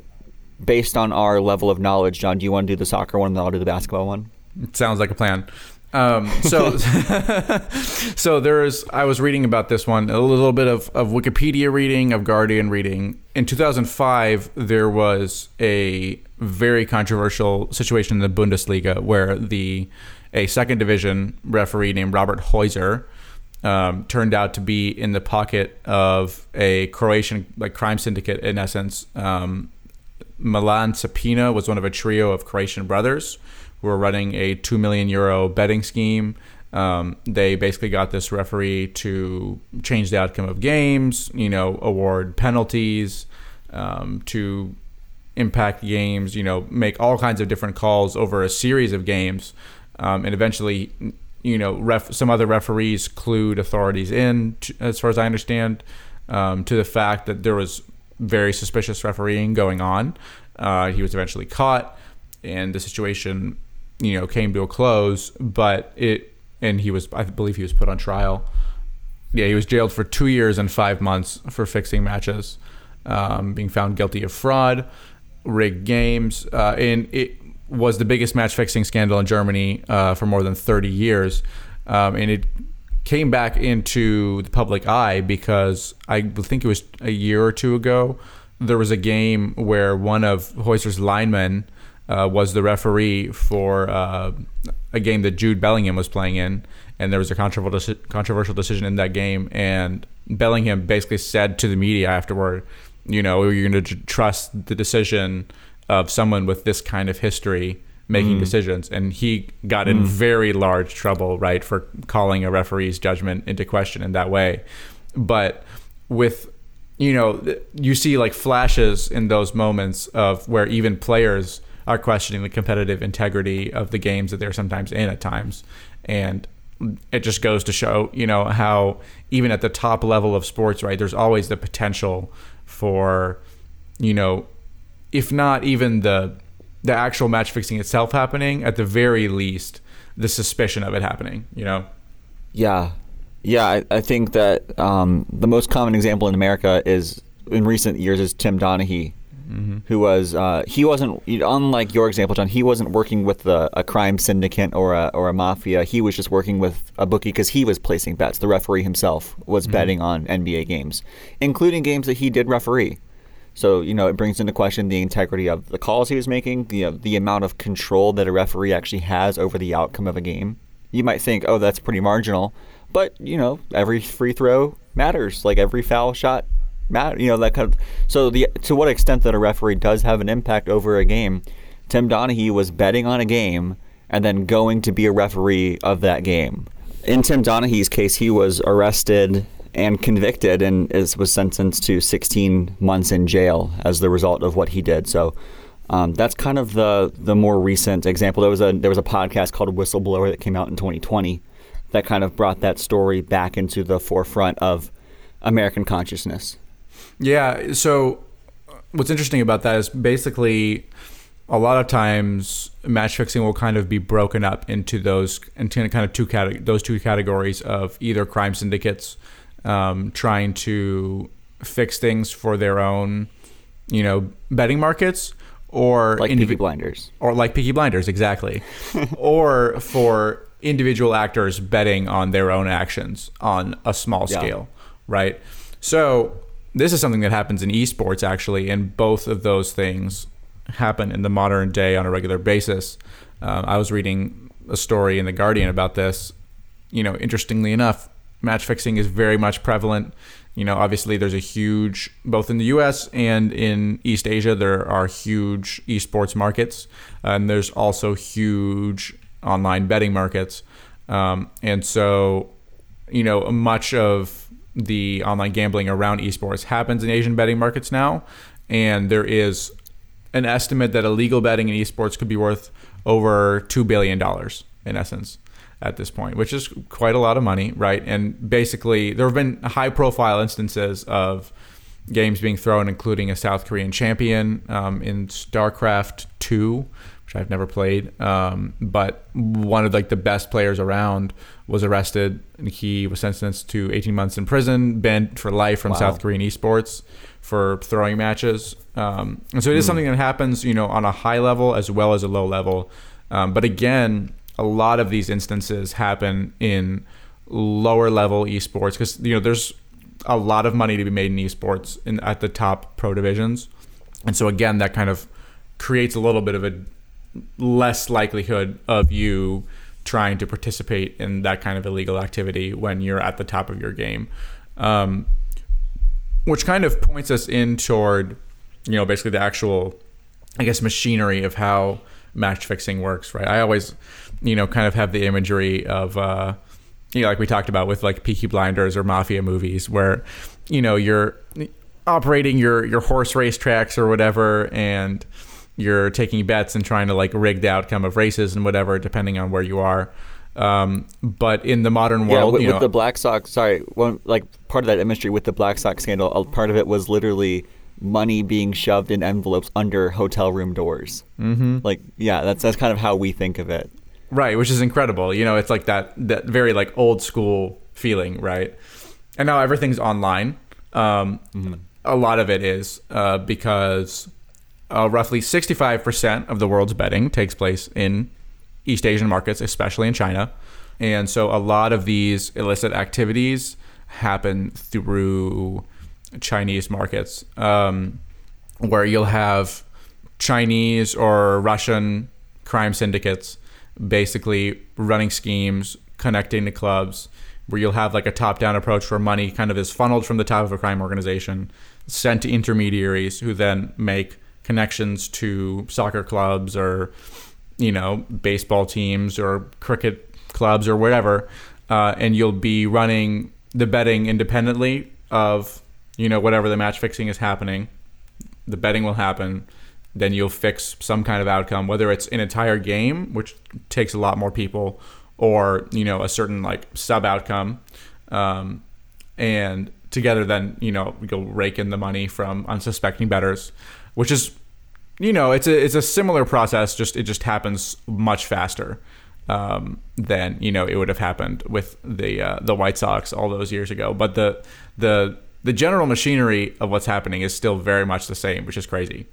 based on our level of knowledge, John, do you want to do the soccer one and then I'll do the basketball one? It sounds like a plan. Um, so, <laughs> so there's. I was reading about this one, a little bit of, of Wikipedia reading, of Guardian reading. In 2005, there was a very controversial situation in the Bundesliga where the a second division referee named Robert Hoyzer um, turned out to be in the pocket of a Croatian like crime syndicate in essence. Um, Milan Sapina was one of a trio of Croatian brothers who were running a two million euro betting scheme. Um, they basically got this referee to change the outcome of games, you know, award penalties, um, to impact games, you know, make all kinds of different calls over a series of games, um, and eventually you know, ref, some other referees clued authorities in, as far as I understand, um, to the fact that there was very suspicious refereeing going on. Uh, he was eventually caught, and the situation, you know, came to a close. But it, and he was, I believe, he was put on trial. Yeah, he was jailed for two years and five months for fixing matches, um, being found guilty of fraud, rigged games, uh, and it was the biggest match fixing scandal in Germany uh, for more than 30 years. Um, and it came back into the public eye because I think it was a year or two ago. There was a game where one of Hoyzer's linemen uh, was the referee for uh, a game that Jude Bellingham was playing in, and there was a controversial controversial decision in that game. And Bellingham basically said to the media afterward, "You know, you're going to trust the decision of someone with this kind of history." making mm. decisions and he got in mm. very large trouble right for calling a referee's judgment into question in that way but with you know you see like flashes in those moments of where even players are questioning the competitive integrity of the games that they're sometimes in at times and it just goes to show, you know, how even at the top level of sports, right, there's always the potential for, you know, if not even the the actual match fixing itself happening, at the very least, the suspicion of it happening, you know? Yeah. Yeah, I, I think that um, the most common example in America is in recent years is Tim Donaghy, mm-hmm. who was uh, he wasn't unlike your example, John. He wasn't working with a, a crime syndicate or a or a mafia. He was just working with a bookie because he was placing bets. The referee himself was mm-hmm. betting on NBA games, including games that he did referee. So you know it brings into question the integrity of the calls he was making, the the amount of control that a referee actually has over the outcome of a game. You might think, oh, that's pretty marginal, but you know every free throw matters. Like every foul shot matter. You know that kind of. So the to what extent that a referee does have an impact over a game. Tim Donaghy was betting on a game and then going to be a referee of that game. In Tim Donaghy's case, he was arrested and convicted and is, was sentenced to 16 months in jail as the result of what he did. So um, that's kind of the the more recent example. There was a there was a podcast called Whistleblower that came out in 2020 that kind of brought that story back into the forefront of American consciousness. Yeah. So what's interesting about that is basically a lot of times match fixing will kind of be broken up into those into kind of two cate- those two categories of either crime syndicates um, trying to fix things for their own you know betting markets or like indiv- Peaky Blinders or like Peaky Blinders exactly <laughs> or for individual actors betting on their own actions on a small scale yeah. right so this is something that happens in esports actually, and both of those things happen in the modern day on a regular basis. Uh, I was reading a story in the Guardian about this. You know, interestingly enough, match fixing is very much prevalent. You know, obviously there's a huge both in the U.S. and in East Asia there are huge esports markets, and there's also huge online betting markets. Um, and so, you know, much of the online gambling around esports happens in Asian betting markets now, and there is an estimate that illegal betting in esports could be worth over two billion dollars in essence at this point, which is quite a lot of money, right? And basically, there have been high-profile instances of games being thrown, including a South Korean champion um, in StarCraft Two, which I've never played, um, but one of like the best players around was arrested and he was sentenced to 18 months in prison, banned for life from wow. South Korean esports for throwing matches. Um, and so it is mm. something that happens, you know, on a high level as well as a low level. Um, but again, a lot of these instances happen in lower level esports because you know there's a lot of money to be made in esports in, at the top pro divisions, and so again that kind of creates a little bit of a less likelihood of you trying to participate in that kind of illegal activity when you're at the top of your game. Um, which kind of points us in toward, you know, basically the actual, I guess, machinery of how match fixing works, right? I always, you know, kind of have the imagery of, uh, you know, like we talked about with like Peaky Blinders or mafia movies, where, you know, you're operating your your horse race tracks or whatever, and you're taking bets and trying to like rig the outcome of races and whatever, depending on where you are. Um, but in the modern world, yeah, with, you know, with the Black Sox, sorry, one, like part of that imagery with the Black Sox scandal, part of it was literally money being shoved in envelopes under hotel room doors. Mm-hmm. Like, yeah, that's that's kind of how we think of it. Right, which is incredible. You know, it's like that that very like old school feeling, right? And now everything's online. Um, mm-hmm. A lot of it is uh, because uh, roughly 65% of the world's betting takes place in East Asian markets, especially in China. And so a lot of these illicit activities happen through Chinese markets, um, where you'll have Chinese or Russian crime syndicates basically running schemes, connecting to clubs, where you'll have like a top down approach where money kind of is funneled from the top of a crime organization, sent to intermediaries who then make connections to soccer clubs or, you know, baseball teams or cricket clubs or whatever. Uh, and you'll be running the betting independently of, you know, whatever the match fixing is happening. The betting will happen then you'll fix some kind of outcome, whether it's an entire game, which takes a lot more people, or you know a certain like sub outcome, um, and together then you know you'll rake in the money from unsuspecting bettors, which is you know it's a it's a similar process, just it just happens much faster um, than you know it would have happened with the uh, the White Sox all those years ago. But the the the general machinery of what's happening is still very much the same, which is crazy.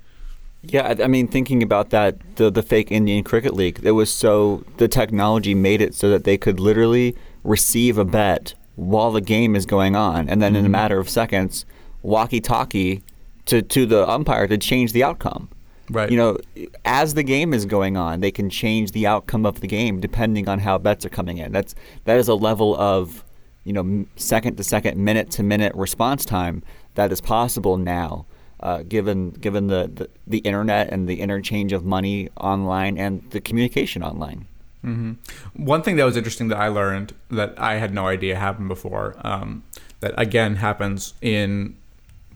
Yeah, I mean, thinking about that, the the fake Indian Cricket League, it was so the technology made it so that they could literally receive a bet while the game is going on, and then in a mm-hmm. matter of seconds, walkie-talkie to to the umpire to change the outcome. Right. You know, as the game is going on, they can change the outcome of the game depending on how bets are coming in. That's that is a level of you know second to second, minute to minute response time that is possible now uh, given given the, the, the internet and the interchange of money online and the communication online. Mm-hmm. One thing that was interesting that I learned that I had no idea happened before, um, that again happens in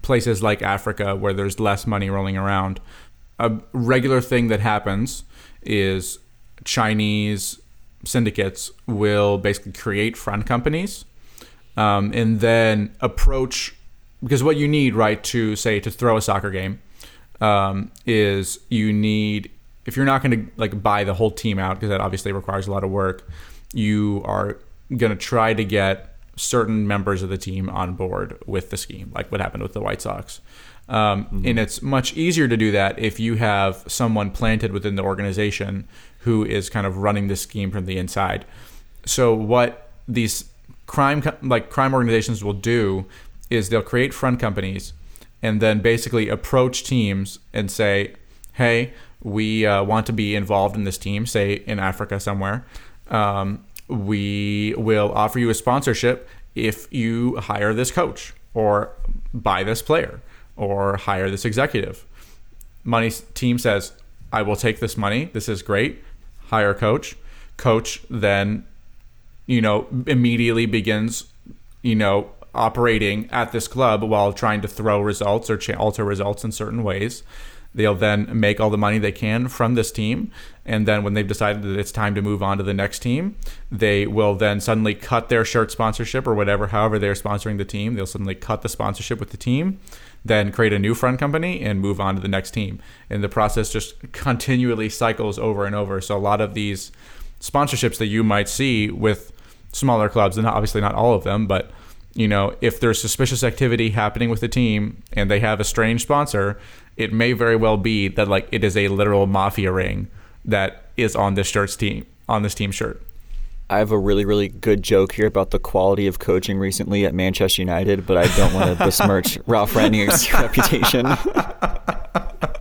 places like Africa where there's less money rolling around. A regular thing that happens is Chinese syndicates will basically create front companies um, and then approach because what you need, right, to say to throw a soccer game, um, is you need if you're not going to like buy the whole team out because that obviously requires a lot of work. You are going to try to get certain members of the team on board with the scheme, like what happened with the White Sox. Um, mm-hmm. And it's much easier to do that if you have someone planted within the organization who is kind of running the scheme from the inside. So what these crime like crime organizations will do is they'll create front companies and then basically approach teams and say, hey, we uh, want to be involved in this team, say in Africa somewhere. Um, we will offer you a sponsorship if you hire this coach or buy this player or hire this executive. Money team says, I will take this money. This is great. Hire coach. Coach then, you know, immediately begins, you know, operating at this club while trying to throw results or alter results in certain ways. They'll then make all the money they can from this team. And then when they've decided that it's time to move on to the next team, they will then suddenly cut their shirt sponsorship or whatever, however they're sponsoring the team. They'll suddenly cut the sponsorship with the team, then create a new front company and move on to the next team. And the process just <laughs> continually cycles over and over. So a lot of these sponsorships that you might see with smaller clubs, and obviously not all of them, but you know, if there's suspicious activity happening with the team and they have a strange sponsor, it may very well be that like it is a literal mafia ring that is on this shirt's team on this team shirt. I have a really, really good joke here about the quality of coaching recently at Manchester United, but I don't want to <laughs> besmirch Ralph Rangnick's reputation. <laughs>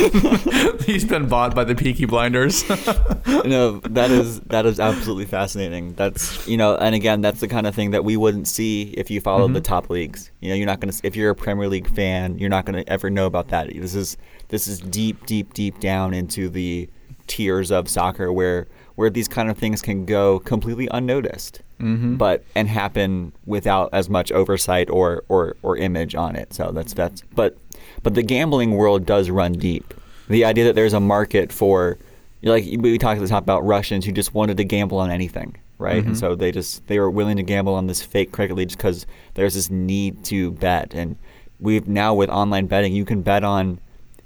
<laughs> He's been bought by the Peaky Blinders. <laughs> no, that is that is absolutely fascinating. That's you know, and again, that's the kind of thing that we wouldn't see if you followed mm-hmm. the top leagues. You know, you're not to if you're a Premier League fan, you're not going to ever know about that. This is this is deep, deep, deep down into the tiers of soccer where where these kind of things can go completely unnoticed. Mm-hmm. But and happen without as much oversight or, or, or image on it. So that's that's but but the gambling world does run deep. The idea that there's a market for, like we talked at the top about Russians who just wanted to gamble on anything, right? Mm-hmm. And so they just they were willing to gamble on this fake cricket league just because there's this need to bet. And we've now with online betting, you can bet on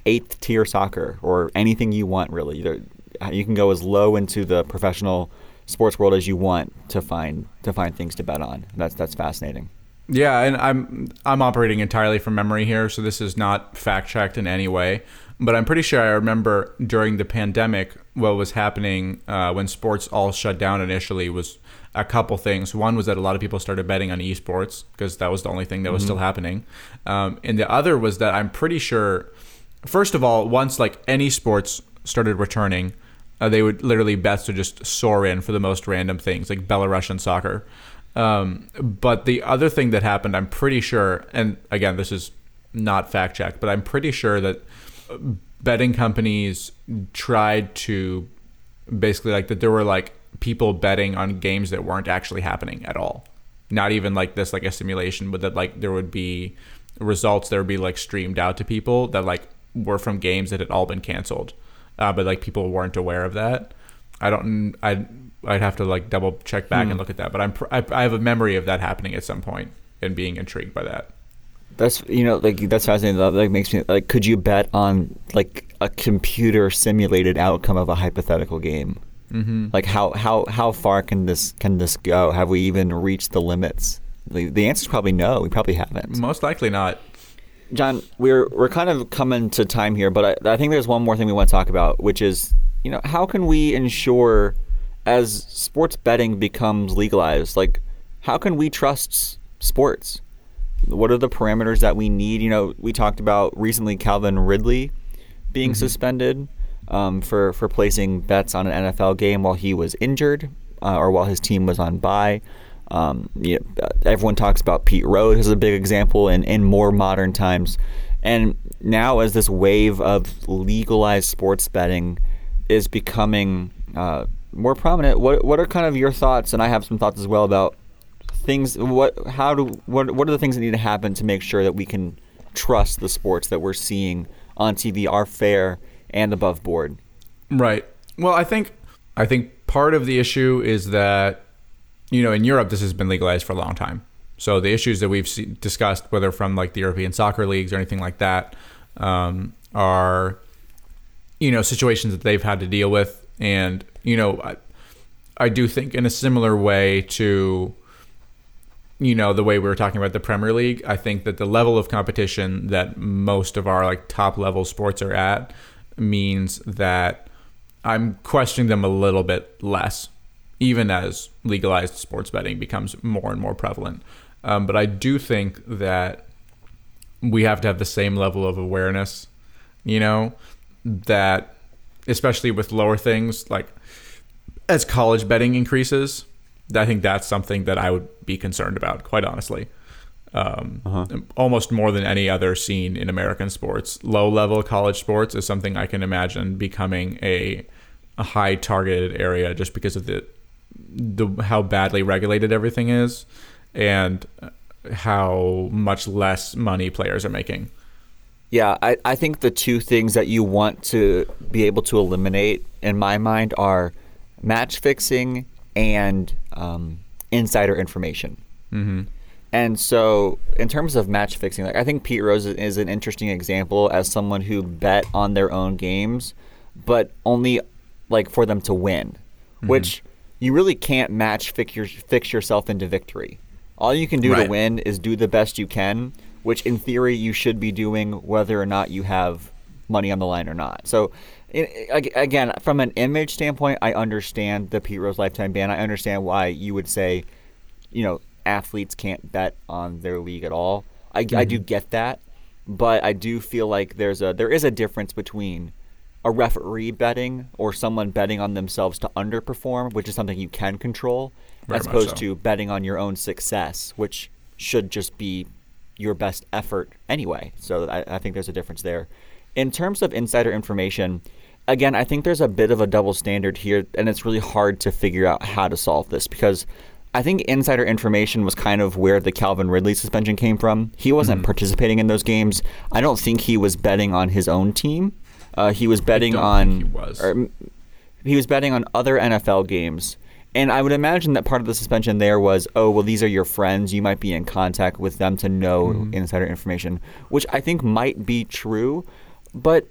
eighth tier soccer or anything you want really. You can go as low into the professional sports world as you want to find to find things to bet on. That's that's fascinating. Yeah, and I'm I'm operating entirely from memory here, so this is not fact checked in any way. but I'm pretty sure I remember during the pandemic what was happening uh, when sports all shut down initially was a couple things. One was that a lot of people started betting on esports because that was the only thing that was mm-hmm. still happening, um, and the other was that I'm pretty sure. First of all, once like any sports started returning, uh, they would literally bets would just soar in for the most random things like Belarusian soccer. Um, but the other thing that happened, I'm pretty sure, and again, this is not fact checked, but I'm pretty sure that betting companies tried to basically like that there were like people betting on games that weren't actually happening at all. Not even like this, like a simulation, but that like there would be results that would be like streamed out to people that like were from games that had all been canceled, uh, but like people weren't aware of that. I don't. I I'd have to like double check back hmm. and look at that, but I'm I, I have a memory of that happening at some point and being intrigued by that. That's you know like that's fascinating. That like makes me like could you bet on like a computer simulated outcome of a hypothetical game? Mm-hmm. Like how how how far can this can this go? Have we even reached the limits? The, the answer is probably no. We probably haven't. Most likely not. John, we're we're kind of coming to time here, but I, I think there's one more thing we want to talk about, which is you know how can we ensure as sports betting becomes legalized, like how can we trust sports? What are the parameters that we need? You know, we talked about recently Calvin Ridley being mm-hmm. suspended um, for for placing bets on an NFL game while he was injured uh, or while his team was on bye. Um, you know, everyone talks about Pete Rose as a big example in, in more modern times. And now, as this wave of legalized sports betting is becoming uh, more prominent, what what are kind of your thoughts? And I have some thoughts as well about things. What how do what what are the things that need to happen to make sure that we can trust the sports that we're seeing on TV are fair and above board? Right. Well, I think I think part of the issue is that you know in Europe this has been legalized for a long time. So the issues that we've see, discussed, whether from like the European soccer leagues or anything like that, um, are you know situations that they've had to deal with, and you know I, I do think in a similar way to you know the way we were talking about the Premier League, I think that the level of competition that most of our like top level sports are at means that I'm questioning them a little bit less, even as legalized sports betting becomes more and more prevalent. Um, but I do think that we have to have the same level of awareness, you know, that especially with lower things like as college betting increases, I think that's something that I would be concerned about, quite honestly. Um, uh-huh. Almost more than any other scene in American sports, low level college sports is something I can imagine becoming a, a high targeted area just because of the the how badly regulated everything is and how much less money players are making. Yeah, I, I think the two things that you want to be able to eliminate in my mind are match fixing and um, insider information. Mm-hmm. And so, in terms of match fixing, like I think Pete Rose is an interesting example as someone who bet on their own games, but only like for them to win, mm-hmm. which you really can't match fix, your, fix yourself into victory. All you can do right. to win is do the best you can, which in theory you should be doing whether or not you have money on the line or not. So it, again, from an image standpoint, I understand the Pete Rose lifetime ban. I understand why you would say, you know, athletes can't bet on their league at all. I, mm-hmm. I do get that, but I do feel like there's a there is a difference between a referee betting or someone betting on themselves to underperform, which is something you can control, Very as opposed so. to betting on your own success, which should just be your best effort anyway. So I, I think there's a difference there. In terms of insider information, again, I think there's a bit of a double standard here, and it's really hard to figure out how to solve this because I think insider information was kind of where the Calvin Ridley suspension came from. He wasn't mm-hmm. participating in those games. I don't think he was betting on his own team. Uh, he was betting on. he was. Or, he was betting on other NFL games. And I would imagine that part of the suspension there was, oh, well, these are your friends. You might be in contact with them to know mm-hmm. insider information, which I think might be true. But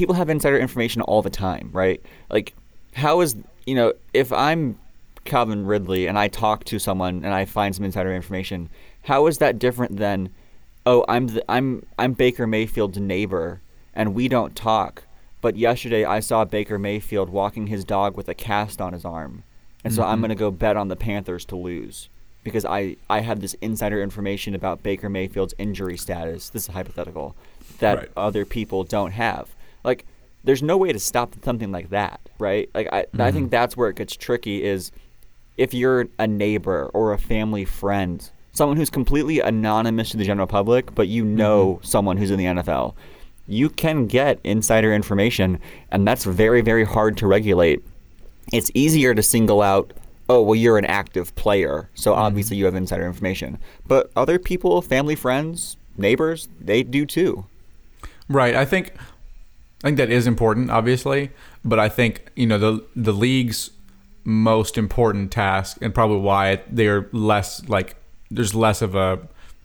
people have insider information all the time, right? Like, how is you know if I'm Calvin Ridley and I talk to someone and I find some insider information, how is that different than, oh, I'm the, I'm I'm Baker Mayfield's neighbor and we don't talk. But yesterday I saw Baker Mayfield walking his dog with a cast on his arm. And so I'm Mm-hmm. going to go bet on the Panthers to lose because I, I have this insider information about Baker Mayfield's injury status. This is hypothetical that Right. other people don't have. Like, there's no way to stop something like that, right? Like, I, I Mm-hmm. think that's where it gets tricky is if you're a neighbor or a family friend, someone who's completely anonymous to the general public, but you know Mm-hmm. someone who's in the NFL, you can get insider information, and that's very, very hard to regulate. It's easier to single out, oh, well, you're an active player, so Mm-hmm. obviously you have insider information. But other people, family, friends, neighbors, they do too. Right. I think I think that is important, obviously, but I think you know the the league's most important task, and probably why they're less like there's less of a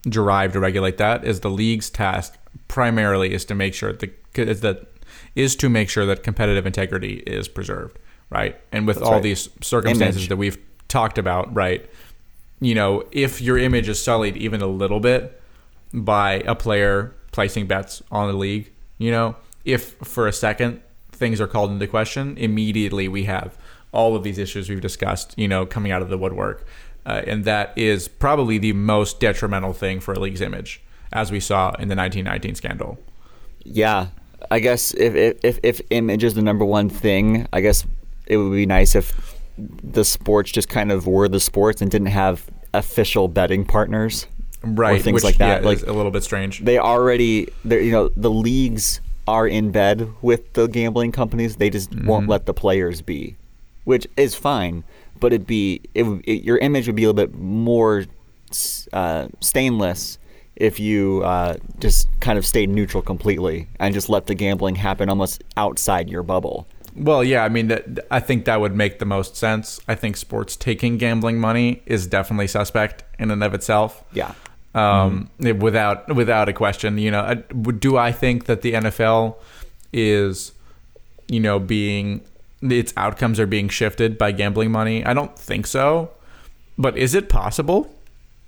drive to regulate that is the league's task primarily is to make sure the is that is to make sure that competitive integrity is preserved, right? And with That's all right. these circumstances Image. that we've talked about, right? You know, if your image is sullied even a little bit by a player placing bets on the league, you know, if for a second things are called into question, immediately we have all of these issues we've discussed, you know, coming out of the woodwork. Uh, and that is probably the most detrimental thing for a league's image, as we saw in the 1919 scandal. Yeah, I guess if if if, image is the number one thing, I guess it would be nice if the sports just kind of were the sports and didn't have official betting partners. Right. Or things which, like that. yeah, like a little bit strange. they already, you know, the leagues are in bed with the gambling companies. They just Mm-hmm. won't let the players be, which is fine. But it'd be it, it your image would be a little bit more uh, stainless if you uh, just kind of stayed neutral completely and just let the gambling happen almost outside your bubble. Well, yeah, I mean, that, I think that would make the most sense. I think sports taking gambling money is definitely suspect in and of itself. Yeah. Um, without without a question. You know, do I think that the NFL is, you know, being its outcomes are being shifted by gambling money? I don't think so. But is it possible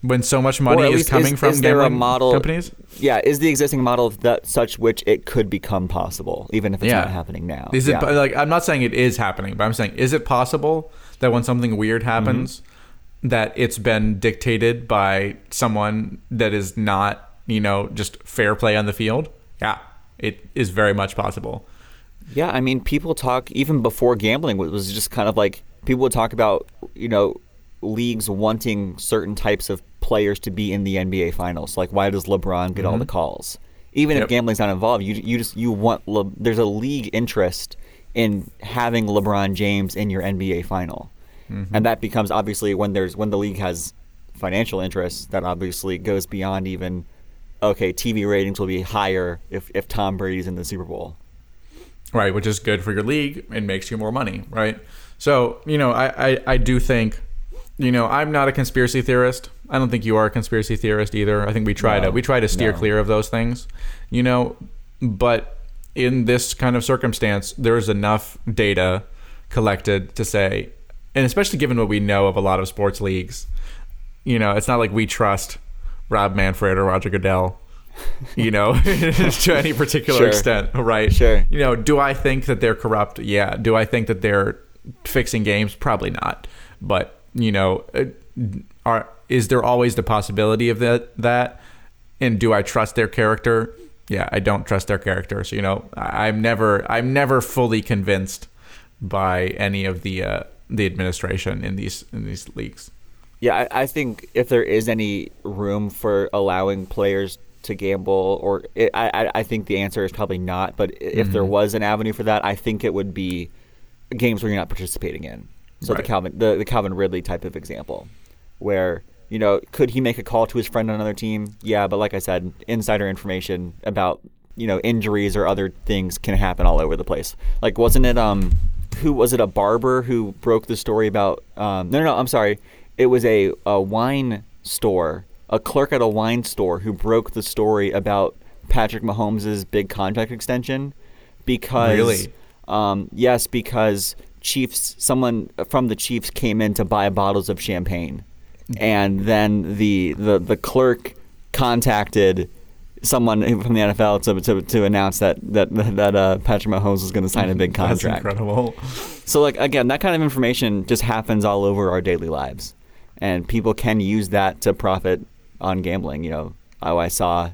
when so much money is coming from is there a gambling model, companies? Yeah, is the existing model that such which it could become possible, even if it's Yeah. not happening now? Is it yeah. like I'm not saying it is happening, but I'm saying is it possible that when something weird happens that it's been dictated by someone that is not, you know, just fair play on the field? Yeah, it is very much possible. Yeah, I mean, people talk even before gambling was- was just kind of like people would talk about you know leagues wanting certain types of players to be in the NBA finals. Like, why does LeBron get all mm-hmm. the calls? Even Yep. if gambling's not involved, you you just you want Le, there's a league interest in having LeBron James in your NBA final, Mm-hmm. and that becomes obviously when there's when the league has financial interests that obviously goes beyond even okay TV ratings will be higher if if Tom Brady's in the Super Bowl. right? Which is good for your league and makes you more money, right? So, you know, I, I, I do think, you know, I'm not a conspiracy theorist. I don't think you are a conspiracy theorist either. I think we try to we try to steer no. clear of those things, you know, but in this kind of circumstance, there's enough data collected to say, and especially given what we know of a lot of sports leagues, you know, it's not like we trust Rob Manfred or Roger Goodell, you know, <laughs> to any particular Sure. extent, right? Sure. You know, do I think that they're corrupt? Yeah. Do I think that they're fixing games? Probably not. But you know, uh, are is there always the possibility of that? That and do I trust their character? Yeah, I don't trust their character. So you know, I'm never I'm never fully convinced by any of the uh, the administration in these in these leagues. Yeah, I, I think if there is any room for allowing players to gamble, or it, I, I- think the answer is probably not. But if there was an avenue for that, I think it would be games where you're not participating in. So Right. the Calvin, the, the Calvin Ridley type of example, where you know, could he make a call to his friend on another team? Yeah, but like I said, insider information about you know injuries or other things can happen all over the place. Like, wasn't it um, who was it a barber who broke the story about? Um, no, no, no, I'm sorry. It was a, a wine store, a clerk at a wine store who broke the story about Patrick Mahomes' big contract extension because Really? um, yes, because Chiefs, someone from the Chiefs came in to buy bottles of champagne, and then the the, the clerk contacted someone from the NFL to to, to announce that that that uh, Patrick Mahomes is going to sign a big <laughs> contract. That's incredible. So like again, that kind of information just happens all over our daily lives, and people can use that to profit on gambling. You know, oh, I saw,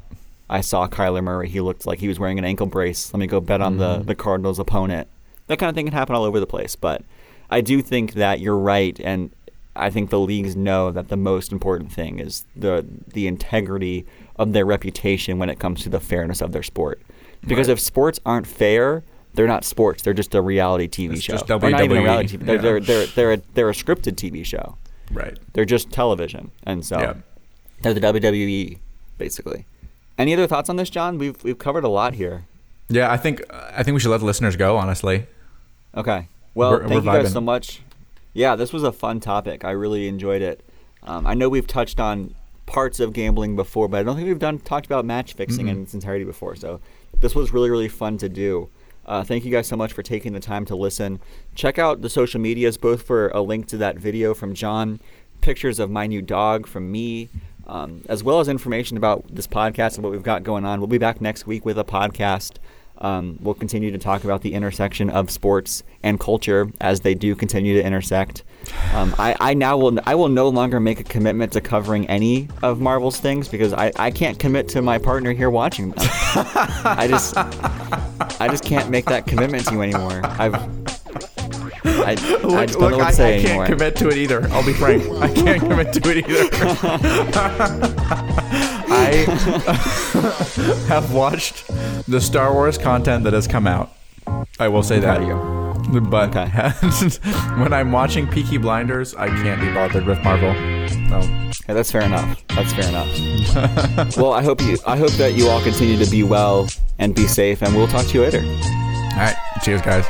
I saw Kyler Murray. He looked like he was wearing an ankle brace. Let me go bet on the the Cardinals' opponent. That kind of thing can happen all over the place. But I do think that you're right, and I think the leagues know that the most important thing is the the integrity of their reputation when it comes to the fairness of their sport. Because Right. if sports aren't fair, they're not sports. They're just a reality TV It's show. just Or not even a reality TV. They're, Yeah. they're, they're, they're, a, they're a scripted TV show. Right. They're just television. And so Yeah. they're the WWE, basically. Any other thoughts on this, John? We've, we've covered a lot here. Yeah, I think I think we should let the listeners go. Honestly, Okay. Well, We're- thank we're you guys vibing. so much. Yeah, this was a fun topic. I really enjoyed it. Um, I know we've touched on parts of gambling before, but I don't think we've done talked about match fixing in its entirety before. So this was really really fun to do. Uh, thank you guys so much for taking the time to listen. Check out the social medias, both for a link to that video from John, pictures of my new dog from me, um, as well as information about this podcast and what we've got going on. We'll be back next week with a podcast. Um, we'll continue to talk about the intersection of sports and culture as they do continue to intersect. Um, I, I now will I will no longer make a commitment to covering any of Marvel's things because I, I can't commit to my partner here watching them. <laughs> I just I just can't make that commitment to you anymore. I've I, I just don't know what to say I, can't anymore. commit to it either. I'll be frank. I can't commit to it either. <laughs> <laughs> I <laughs> <laughs> have watched the Star Wars content that has come out. I will say that. proud of you. But Okay. <laughs> when I'm watching Peaky Blinders, I can't be bothered with Marvel. Yeah, that's fair enough. That's fair enough. well, I hope you I hope that you all continue to be well and be safe, and we'll talk to you later. all right. Cheers, guys.